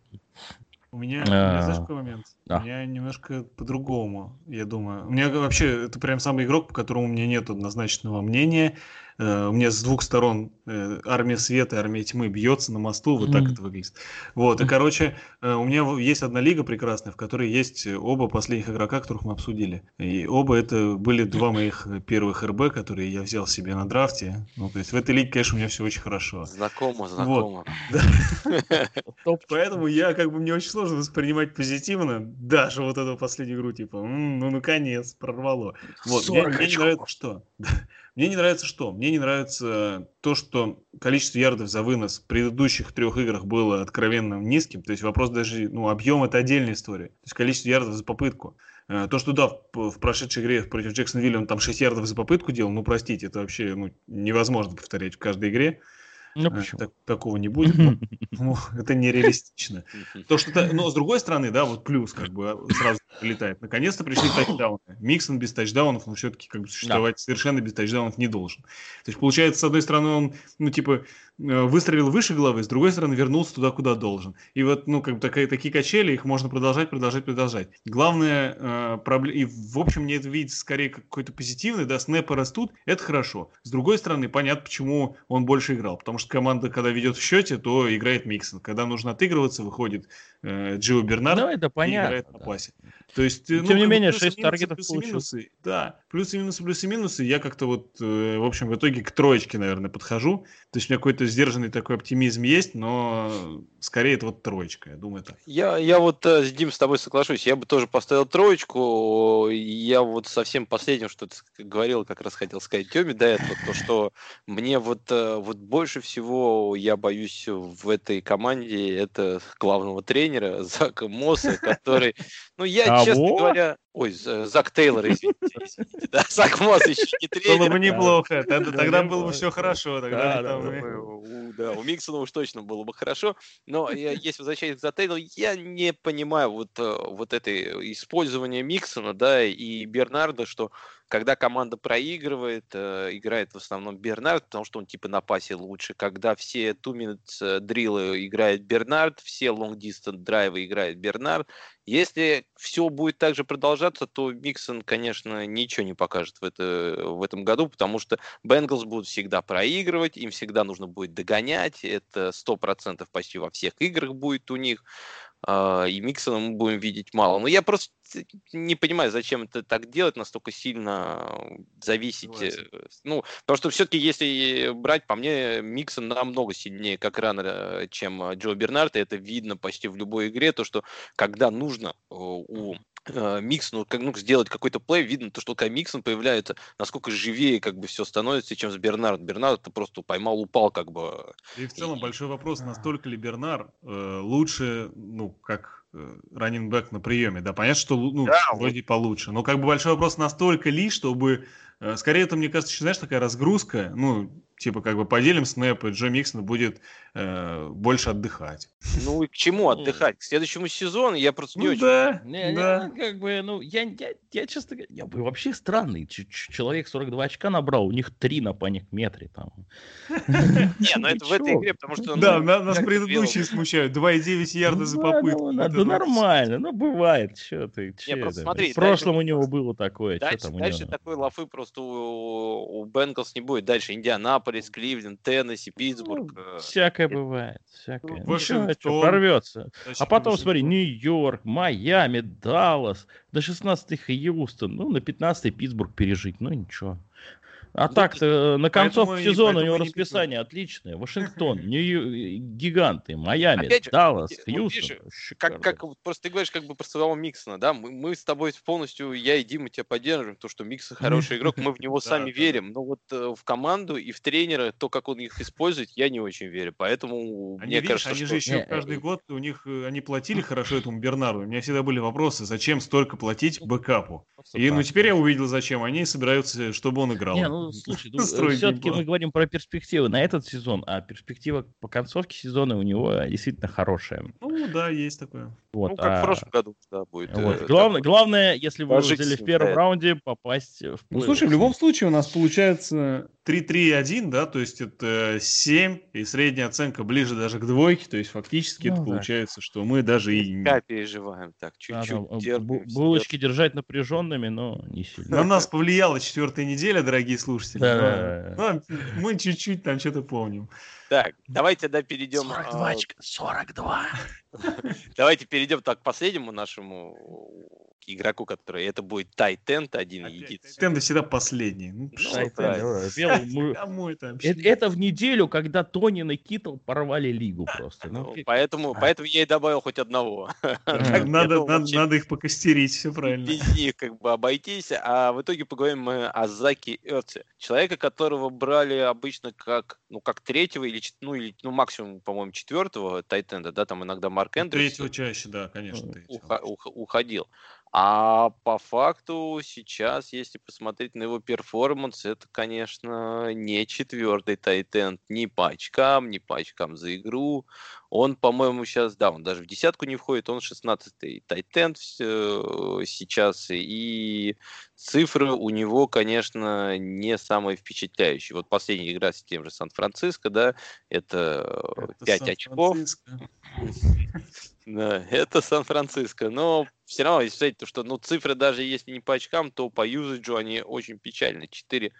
у меня, у меня знаешь, какой момент? А. У меня немножко по-другому, я думаю. У меня вообще, это прям самый игрок, по которому у меня нет однозначного мнения. Э, у меня с двух сторон э, армия света и армия тьмы бьется на мосту, вот так это выглядит. Вот, и, короче, э, у меня есть одна лига прекрасная, в которой есть оба последних игрока, которых мы обсудили. И оба это были два моих первых РБ, которые я взял себе на драфте. Ну, то есть в этой лиге, конечно, у меня все очень хорошо. Знакомо, знакомо. Поэтому я, как бы, мне очень сложно воспринимать позитивно даже вот эту последнюю игру, типа, ну, наконец, прорвало. Вот, мне, мне не нравится, что? Мне не нравится что? Мне не нравится то, что количество ярдов за вынос в предыдущих трех играх было откровенно низким. То есть вопрос даже, ну, объем это отдельная история. То есть количество ярдов за попытку. Э, то, что да, в, прошедшей игре против Джексонвилля он там 6 ярдов за попытку делал, ну, простите, это вообще ну, невозможно повторять в каждой игре. Ну, э, почему? Так, такого не будет. Ну, это нереалистично. То, что но с другой стороны, да, вот плюс как бы а, сразу прилетает. Наконец-то пришли тачдауны. Миксон без тачдаунов, он все-таки как бы существовать да. совершенно без тачдаунов не должен. То есть, получается, с одной стороны, он, ну, типа, выстрелил выше головы, с другой стороны, вернулся туда, куда должен. И вот, ну, как бы такая, такие качели, их можно продолжать, продолжать, продолжать. Главное, э, проблема, и в общем, мне это видится скорее как какой-то позитивный, да, снэпы растут, это хорошо. С другой стороны, понятно, почему он больше играл. Потому что команда, когда ведет в счете, то играет Миксон. Когда нужно отыгрываться, выходит э, Джио Бернард ну, это понятно, играет да. на пасе. То есть, Тем ну, не менее, 6 таргетов плюсы, получил. Минусы, да, плюсы, минусы, плюсы, минусы. Я как-то вот, э, в общем, в итоге к троечке, наверное, подхожу. То есть у меня какой-то сдержанный такой оптимизм есть, но скорее это вот троечка, я думаю так. Я, я вот, э, Дим, с тобой соглашусь. Я бы тоже поставил троечку. Я вот совсем последним, что ты говорил, как раз хотел сказать Тёме до этого, то, что мне вот, э, вот больше всего я боюсь в этой команде это главного тренера Зака Мосса, который, ну, я, честно говоря, Ой, Зак Тейлор, извините, извините. Да, Зак Мосс еще не тренер. Было бы неплохо, тогда, тогда было бы все хорошо. Тогда да, да, у, да, у Миксона уж точно было бы хорошо. Но если возвращаясь к Тейлору, я не понимаю вот, э, вот это использование Миксона, да, и Бернарда, что когда команда проигрывает, э, играет в основном Бернард, потому что он типа на пасе лучше. Когда все two minutes дриллы играет Бернард, все long distance драйвы играет Бернард. Если все будет так же продолжаться, то Миксон, конечно, ничего не покажет в, это, в этом году, потому что Бенгалс будут всегда проигрывать, им всегда нужно будет догонять, это 100% почти во всех играх будет у них. А, и Миксона мы будем видеть мало. Но я просто не понимаю, зачем это так делать, настолько сильно зависеть. Согласен. Э, ну, потому что все-таки, если брать, по мне, Миксон намного сильнее как раннер, чем Джо Бернард, и это видно почти в любой игре, то, что когда нужно у э, Миксону как, ну, сделать какой-то плей, видно то, что когда Миксон появляется, насколько живее как бы все становится, чем с Бернард. Бернард это просто поймал, упал как бы. И в целом и... большой вопрос, настолько ли Бернар э, лучше, ну, как э, раннинг на приеме, да, понятно, что ну, да, вроде вот. получше, но как бы большой вопрос, настолько ли, чтобы, э, скорее это, мне кажется, еще, знаешь, такая разгрузка, ну, типа как бы поделим снэпы, Джо Миксон будет э, больше отдыхать. Ну и к чему отдыхать? К следующему сезону я просто не ну, очень... Да, не, да. Не, как бы, ну, я, я, я честно говоря, я вообще странный. Ч человек 42 очка набрал, у них 3 на паник метре там. Не, ну это в этой игре, потому что... Да, нас предыдущие смущают. 2,9 ярда за попытку. Да нормально, ну бывает, что ты. В прошлом у него было такое. Дальше такой лафы просто у Бенглс не будет. Дальше Индианаполис, Кливленд, Теннесси, Питтсбург. Ну, всякое бывает, всякое. Ну, Ничего, что, прорвется. А потом, смотри, Нью-Йорк, Майами, Даллас, до 16 Хьюстон, ну, на 15 Питтсбург пережить, ну, ничего. А ну, так-то на концовку сезона у него расписание отличное. Вашингтон, Нью Гиганты, Майами, Опять Даллас, Хьюстон. как, как, просто ты говоришь как бы про своего Миксона, да? Мы, мы с тобой полностью, я и Дима тебя поддерживаем, то, что Миксон хороший игрок, мы в него сами верим. Но вот э, в команду и в тренера, то, как он их использует, я не очень верю. Поэтому мне кажется, Они же еще каждый год, у них, э, они платили хорошо этому Бернарду. У меня всегда были вопросы, зачем столько платить бэкапу? И ну теперь я увидел, зачем. Они собираются, чтобы он играл. Не, ну, слушай, ну, все-таки мы говорим про перспективы на этот сезон, а перспектива по концовке сезона у него действительно хорошая. Ну да, есть такое. Вот, ну, как а... в прошлом году, да, будет. Вот. Э, главное, так... главное, если вы взяли в первом да. раунде, попасть в Ну, слушай, в любом случае у нас получается 3-3-1, да, то есть это 7, и средняя оценка ближе даже к двойке, то есть фактически ну, это да. получается, что мы даже и... Как переживаем так, чуть-чуть да, терпим. Булочки держать напряженными, но не сильно. На нас повлияла четвертая неделя, дорогие слушатели. Да. Но, но мы чуть-чуть там что-то помним. Так, давайте тогда перейдем... 42, 42. Давайте перейдем так к последнему нашему игроку, который это будет Тайтенд один единственный. Тайтенды всегда последний. Ну, Ну, да, это в неделю, когда Тонин и Китл порвали лигу просто. Ну, Ну, поэтому, поэтому я и добавил хоть одного. Надо, их покостерить, все правильно. без них как бы обойтись. А в итоге поговорим мы о Заке Эрце. Человека, которого брали обычно как, ну, как третьего или, ну, или, ну, максимум, по-моему, четвертого tight end а, да, там иногда Марк Эндрюс Третьего чаще, да, конечно. уха- уходил. А по факту сейчас, если посмотреть на его performance, это, конечно, не четвертый tight end ни по очкам, ни по очкам за игру. Он, по-моему, сейчас, да, он даже в десятку не входит, он 16-й тайтенд э, сейчас, и цифры у него, конечно, не самые впечатляющие. Вот последняя игра с тем же Сан-Франциско, да, это, Это 5 очков, да, это Сан-Франциско. Но все равно, если то, что ну, цифры даже если не по очкам, то по юзаджу они очень печальны. 4,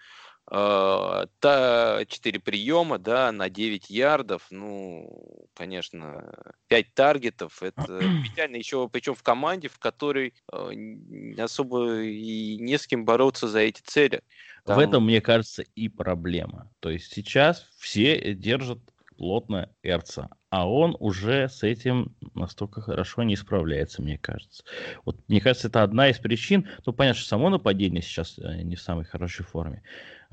та, 4 приема, да, на 9 ярдов. Ну, конечно, 5 таргетов. Это печально. Еще причем в команде, в которой э, особо и не с кем бороться за эти цели. В Там- этом, мне кажется, и проблема. То есть сейчас все держат плотно Эрца, а он уже с этим настолько хорошо не справляется, мне кажется. Вот, мне кажется, это одна из причин. Ну, понятно, что само нападение сейчас э, не в самой хорошей форме.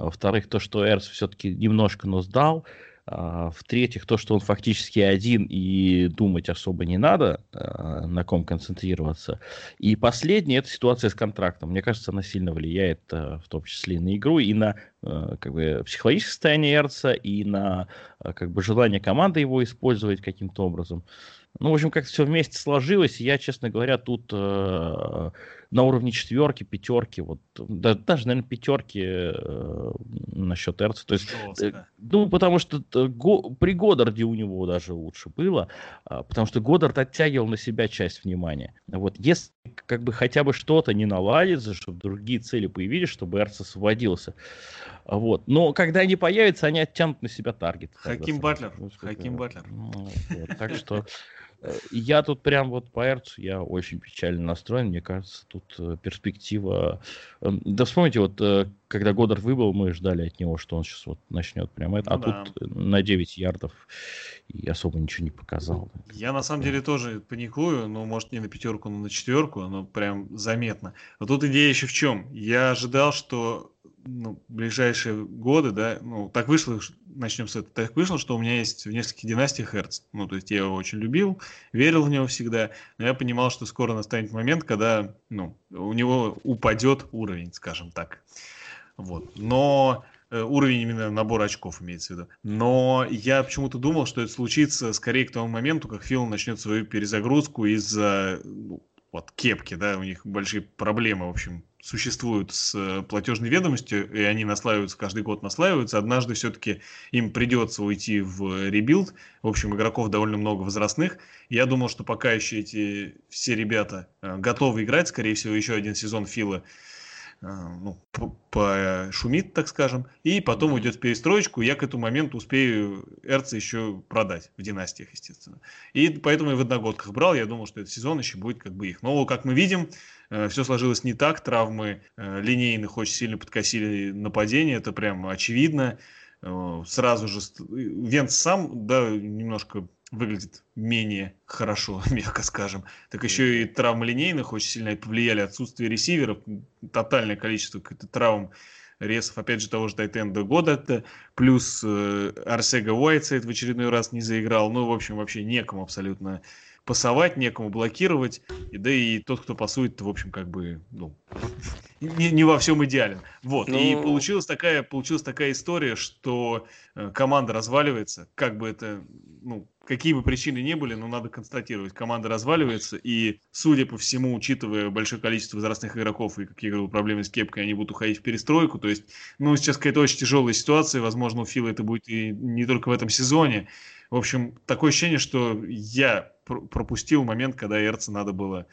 А Во-вторых, то, что Эрц все-таки немножко, но сдал. А, В-третьих, то, что он фактически один и думать особо не надо, а, на ком концентрироваться. И последнее, это ситуация с контрактом. Мне кажется, она сильно влияет, в том числе и на игру, и на как бы, психологическое состояние Эрца, и на как бы, желание команды его использовать каким-то образом. Ну, в общем, как-то все вместе сложилось. и Я, честно говоря, тут э, на уровне четверки, пятерки, вот, да- даже, наверное, пятерки э, насчет Эрца. То есть Э. Ну, потому что Го- при Годдарде у него даже лучше было, а, потому что Годдард оттягивал на себя часть внимания. Вот если как бы хотя бы что-то не наладится, чтобы другие цели появились, чтобы Эрц освободился. А Вот. Но когда они появятся, они оттянут на себя таргет. Хаким. Батлер, Ну, сколько- Хаким Батлер. Ну. Так что э, я тут прям вот по Эрцу я очень печально настроен. Мне кажется, тут э, перспектива... э, Да вспомните, вот э, когда Годдард выбыл, мы ждали от него, что он сейчас вот начнет прям это. Ну а да. тут на 9 ярдов и особо ничего не показал. Я на самом деле тоже паникую, но может не на пятерку, но на четверку, но прям заметно. Но тут идея еще в чем? Я ожидал, что ну, ближайшие годы, да, ну, так вышло, начнем с этого, так вышло, что у меня есть в нескольких династиях Hertz. Ну, то есть я его очень любил, верил в него всегда, но я понимал, что скоро настанет момент, когда, ну, у него упадет уровень, скажем так. Вот. Но э, уровень именно набора очков имеется в виду. Но я почему-то думал, что это случится скорее к тому моменту, как Фил начнет свою перезагрузку из-за ну, вот кепки, да, у них большие проблемы, в общем, существуют с э, платежной ведомостью, и они наслаиваются, каждый год наслаиваются. Однажды все-таки им придется уйти в rebuild. В общем, игроков довольно много возрастных. Я думал, что пока еще эти все ребята э, готовы играть, скорее всего, еще один сезон Фила э, ну, пошумит, так скажем, и потом уйдет в перестроечку, и я к этому моменту успею Эрца еще продать в династиях, естественно. И поэтому я в одногодках брал, я думал, что этот сезон еще будет как бы их. Но, как мы видим, все сложилось не так, травмы э, линейных очень сильно подкосили нападение, это прям очевидно. Э, Сразу же Венц сам, да, немножко выглядит менее хорошо, мягко скажем. Так еще и травмы линейных очень сильно повлияли, отсутствие ресиверов, тотальное количество каких-то травм ресов, опять же, того же Тайтенда года, это плюс э, Арсега Уайтсайд в очередной раз не заиграл, ну, в общем, вообще некому абсолютно пасовать, некому блокировать, и, да и тот, кто пасует, в общем, как бы, ну, не, не во всем идеален. Вот, и Ну- получилась такая, получилась такая история, что э, команда разваливается, как бы это, ну, какие бы причины ни были, но надо констатировать, команда разваливается, и, судя по всему, учитывая большое количество возрастных игроков и, как я говорил, проблемы с кепкой, они будут уходить в перестройку, то есть, ну, сейчас какая-то очень тяжелая ситуация, возможно, у Фила это будет и не только в этом сезоне, в общем, такое ощущение, что я пропустил момент, когда Эрца надо было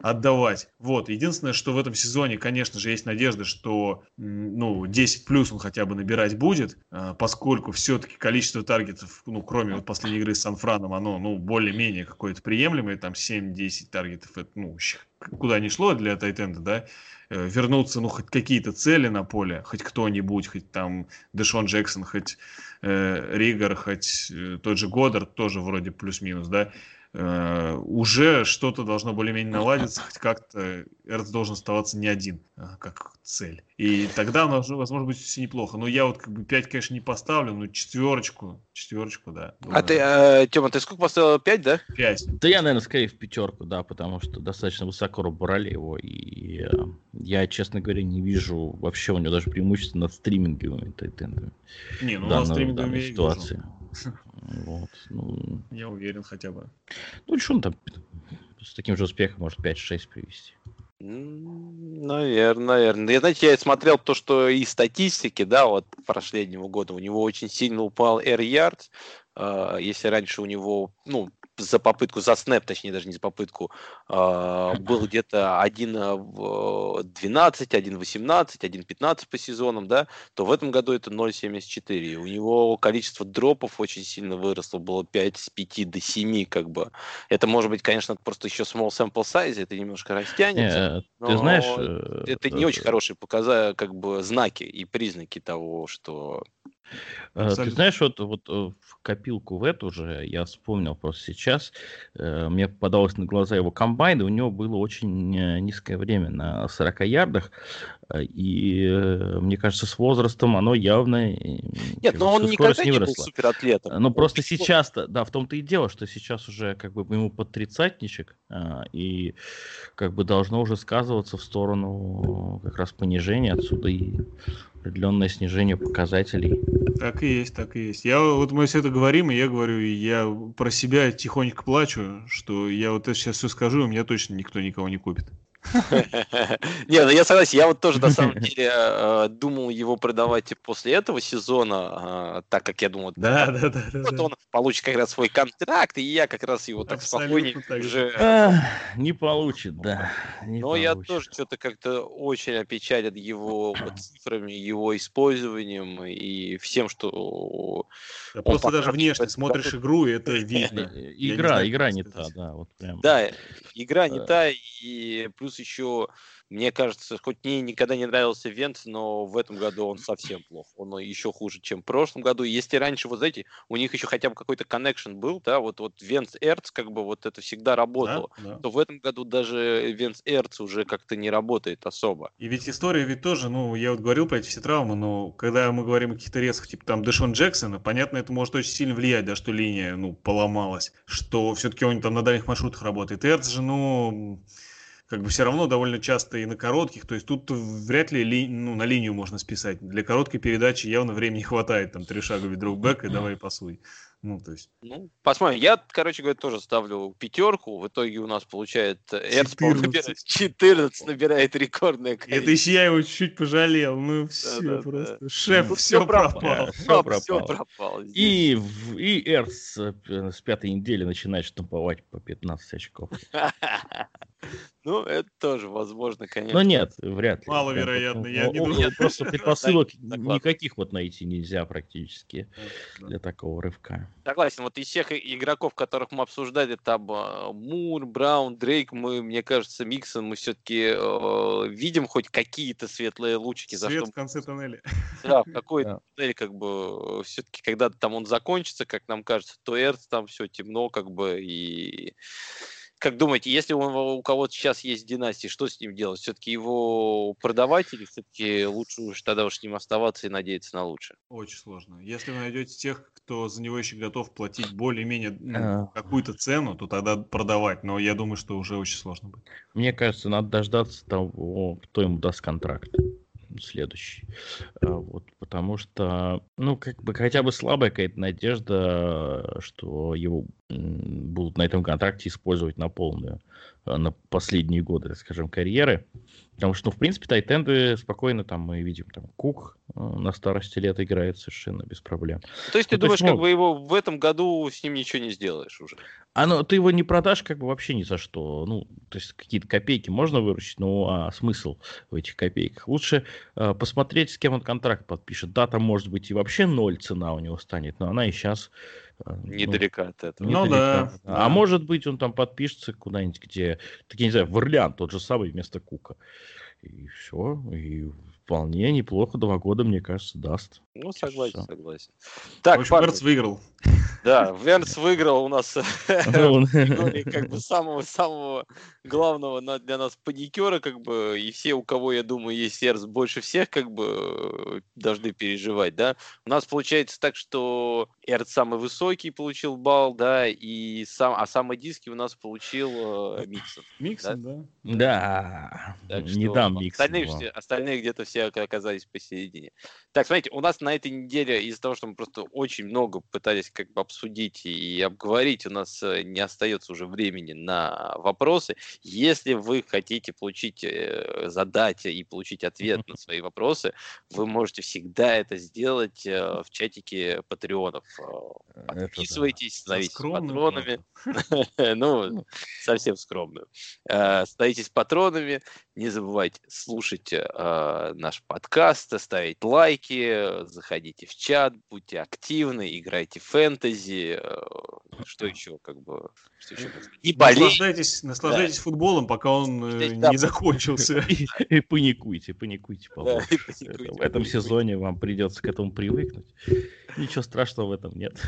отдавать. Вот. Единственное, что в этом сезоне, конечно же, есть надежда, что ну, 10 плюс он хотя бы набирать будет, а, поскольку все-таки количество таргетов, ну, кроме вот последней игры с Сан-Франом, оно, ну, более-менее какое-то приемлемое, там 7-10 таргетов, это, ну, куда ни шло для Тайтенда, да, э, вернуться, ну, хоть какие-то цели на поле, хоть кто-нибудь, хоть там Дэшон Джексон, хоть э, Ригар, хоть тот же Годдард, тоже вроде плюс-минус, да, Э, уже что-то должно более-менее наладиться, хоть как-то Эрц должен оставаться не один, а, как цель. И тогда у нас, возможно, будет все неплохо. Но я вот как бы 5, конечно, не поставлю, но четверочку, четверочку, да. Думаю. А ты, э, Тёма, ты сколько поставил? 5, да? 5. Да я, наверное, скорее в пятерку, да, потому что достаточно высоко брали его, и э, я, честно говоря, не вижу вообще у него даже преимущества над стриминговыми тайтендами. Не, ну у стриминговыми ситуации. Вижу. Вот, ну... Я уверен хотя бы. Ну, что он там с таким же успехом может 5-6 привести. Наверное, наверное. Я, знаете, я смотрел то, что и статистики, да, вот последнего года у него очень сильно упал Air Yards. А, если раньше у него, ну, за попытку, за снэп, точнее, даже не за попытку, э, был где-то 1 в 12, 1 в 18, 1 в 15 по сезонам, да, то в этом году это 0,74. У него количество дропов очень сильно выросло, было 5 с 5 до 7, как бы. Это может быть, конечно, просто еще small sample size, это немножко растянется. Не, ты знаешь... Э, это не очень хорошие показания, как бы, знаки и признаки того, что Абсолютно. Ты знаешь, вот, вот э, в копилку в эту же, я вспомнил просто сейчас, э, мне попадалось на глаза его комбайн, и у него было очень низкое время на 40 ярдах, и мне кажется, с возрастом оно явно... Нет, но он никогда не, не был суператлетом. Ну, просто сейчас, да, в том-то и дело, что сейчас уже как бы ему под тридцатничек, и как бы должно уже сказываться в сторону как раз понижения отсюда и определенное снижение показателей. Так и есть, так и есть. Я вот мы все это говорим, и я говорю, и я про себя тихонько плачу, что я вот это сейчас все скажу, и меня точно никто никого не купит. Не, ну я согласен, я вот тоже на самом деле э, думал его продавать после этого сезона, э, так как я думал, да, да, да, вот он получит как раз свой контракт, и я как раз его так спокойнее уже... Не получит, да. Но я тоже что-то как-то очень опечален его цифрами, его использованием и всем, что... Просто даже внешне смотришь игру, и это видно. Игра, игра не та, да, вот прям. Да, игра не та, и плюс плюс еще мне кажется, хоть мне никогда не нравился Вент, но в этом году он совсем плох. Он еще хуже, чем в прошлом году. Если раньше, вот знаете, у них еще хотя бы какой-то коннекшн был, да, вот, вот Вент Эрц, как бы вот это всегда работало, да, да. то в этом году даже Вент Эрц уже как-то не работает особо. И ведь история ведь тоже, ну, я вот говорил про эти все травмы, но когда мы говорим о каких-то резких, типа там Дэшон Джексона, понятно, это может очень сильно влиять, да, что линия, ну, поломалась, что все-таки он там на дальних маршрутах работает. Эрц же, ну, как бы все равно довольно часто и на коротких, то есть тут вряд ли ли, ну, на линию можно списать. Для короткой передачи явно времени хватает, там три шага дропбэк и давай пасуй. Ну, то есть... Ну, посмотрим. Я, короче говоря, тоже ставлю пятерку. В итоге у нас получает Эрц 14. Набирает, 14 набирает рекордное количество. Это еще я его чуть пожалел. Ну, все да, просто. Да. Шеф, ну, все, все пропал. Да, все, пропал. все пропал. И, и Эрц с пятой недели начинает штамповать по 15 очков. Ну, это тоже возможно, конечно. Но нет, вряд ли. Маловероятно. Я не думаю. Просто предпосылок никаких вот найти нельзя практически для такого рывка. Согласен. Вот из всех игроков, которых мы обсуждали, там а, Мур, Браун, Дрейк, мы, мне кажется, Миксон, мы все-таки э, видим хоть какие-то светлые лучики. Свет в конце тоннеля. Да, в какой-то тоннель, как бы, все-таки, когда там он закончится, как нам кажется, то Эрц там все темно, как бы, и как думаете, если у, у кого-то сейчас есть династия, что с ним делать? Все-таки его продавать или все-таки лучше уж тогда уж с ним оставаться и надеяться на лучшее? Очень сложно. Если вы найдете тех, кто за него еще готов платить более-менее ну, какую-то цену, то тогда продавать. Но я думаю, что уже очень сложно будет. Мне кажется, надо дождаться того, кто ему даст контракт следующий. А, вот, потому что, ну, как бы хотя бы слабая какая-то надежда, что его будут на этом контракте использовать на полную, на последние годы, скажем, карьеры. Потому что, ну, в принципе, тайтенды спокойно там мы видим, там, Кук а, на старости лет играет совершенно без проблем. То есть ну, ты думаешь, есть, как ну, бы его в этом году с ним ничего не сделаешь уже? А ну, ты его не продашь как бы вообще ни за что. Ну, то есть какие-то копейки можно выручить, ну а смысл в этих копейках? Лучше э, посмотреть, с кем он контракт подпишет. Да, там может быть и вообще ноль цена у него станет, но она и сейчас... Э, Недалека ну, от этого. Ну да, да. А может быть он там подпишется куда-нибудь, где, так я не знаю, в Орлеан тот же самый вместо Кука. И все, и вполне неплохо два года, мне кажется, даст. Ну, согласен, Все. согласен. Так, в общем, парни, Верц выиграл. Да, Верц выиграл у нас ну, как бы самого-самого главного для нас паникера, как бы, и все, у кого, я думаю, есть сердце больше всех, как бы, должны переживать, да. У нас получается так, что Эрц самый высокий получил балл, да, и сам, а самый диски у нас получил э, Миксон. Миксон, да? Да, не дам Миксон. Остальные где-то все оказались посередине. Так, смотрите, у нас на этой неделе из-за того, что мы просто очень много пытались как бы обсудить и обговорить, у нас э, не остается уже времени на вопросы. Если вы хотите получить, э, задать и получить ответ на свои вопросы, вы можете всегда это сделать э, в чатике патреонов. Подписывайтесь, становитесь патронами. Ну, совсем скромно. Становитесь патронами, не забывайте слушать наш подкаст, ставить лайки, заходите в чат, будьте активны, играйте в фэнтези, э, что еще, как бы, что еще? И Наслаждайтесь, наслаждайтесь да. футболом, пока он э, да, не закончился. И, и паникуйте, паникуйте, да, паникуйте. В этом сезоне вам придется к этому привыкнуть. Ничего страшного в этом нет.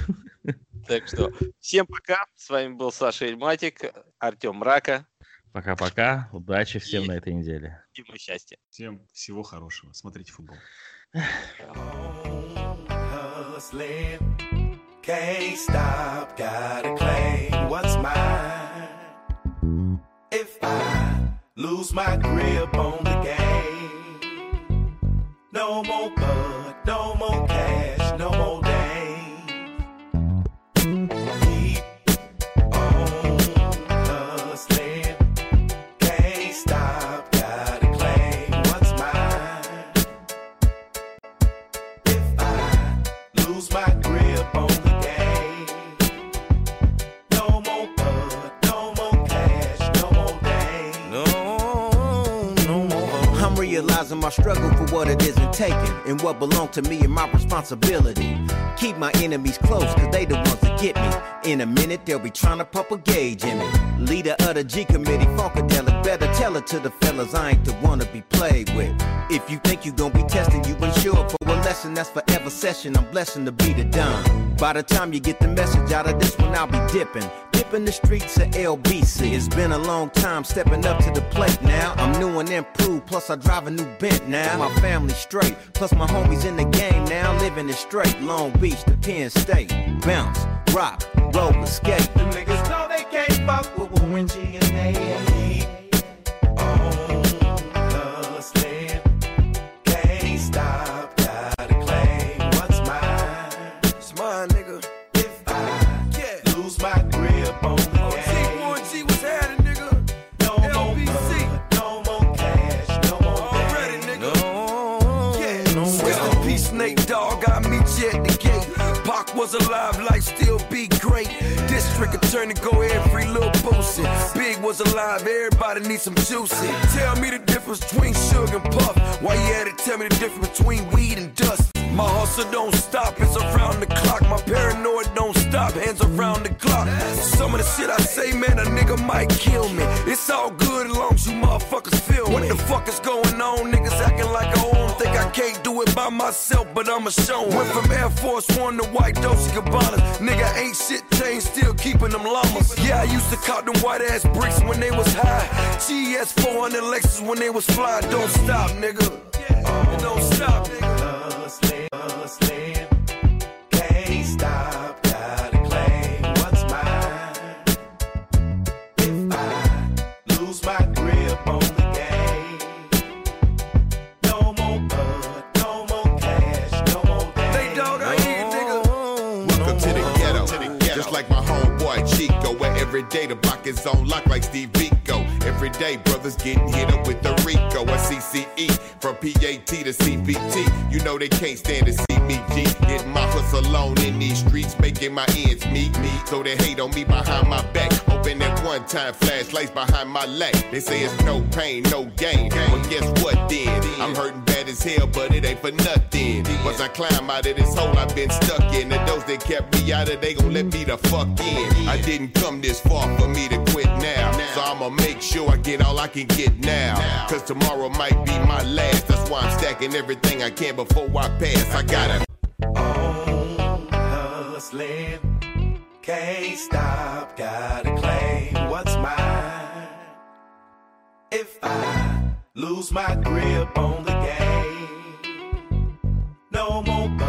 Так что, всем пока. С вами был Саша Эльматик, Артем Рака. Пока-пока. Удачи всем и, на этой неделе. И счастья. Всем всего хорошего. Смотрите футбол. Can't stop, gotta claim what's mine. If I lose my grip on the game, no more blood, no more cash, realizing my struggle for what it isn't taken and what belonged to me and my responsibility. Keep my enemies close, cause they the ones that get me. In a minute, they'll be trying to pump a gauge in me. Leader of the G committee, Funkadelic, better tell it to the fellas I ain't the one to be played with. If you think you gon' be testing, you sure for a lesson that's forever session. I'm blessing to be the done. By the time you get the message out of this one, I'll be dipping in the streets of LBC. It's been a long time stepping up to the plate now. I'm new and improved, plus I drive a new bent now. My family straight, plus my homies in the game now. Living it straight, Long Beach to Penn State. Bounce, rock, roll, escape. The niggas know they can't fuck with Wingy and they was alive, life still be great. District attorney go every little boostin'. Big was alive, everybody needs some juicy. Tell me the difference between sugar and puff. Why you had to tell me the difference between weed and dust? My hustle don't stop, it's around the clock. My paranoid don't stop, hands around the clock. Some of the shit I say, man, a nigga might kill me. It's all good as long as you motherfuckers feel me. What the fuck is going on? Niggas acting like I own think I can't do it by myself, but I'm a show. Went from Air Force One to White Dolce Gabbana. Nigga ain't shit changed, still keeping them llamas. Yeah, I used to cop them white ass bricks when they was high. GS 400 Lexus when they was fly. Don't stop, nigga. Don't stop, nigga. Hustling, Every day the block is on lock like Steve Vico. Every day brothers getting hit up with the Rico. A CCE from PAT to CPT. You know they can't stand to see me G. Getting my hustle on in these streets, making my ends meet me. So they hate on me behind my back. Open that one time flashlights behind my leg. They say it's no pain, no gain. Well, guess what then? I'm hurting bad as hell, but it ain't for nothing. Once I climb out of this hole I've been stuck in, the those that kept me out of, they gon' let me the fuck in. I didn't come this far for me to quit now. So I'ma make sure I get all I can get now. Cause tomorrow might be my last. That's why I'm stacking everything I can before I pass. I gotta. on hustling. Can't stop, gotta claim what's mine. If I lose my grip on the game. No more.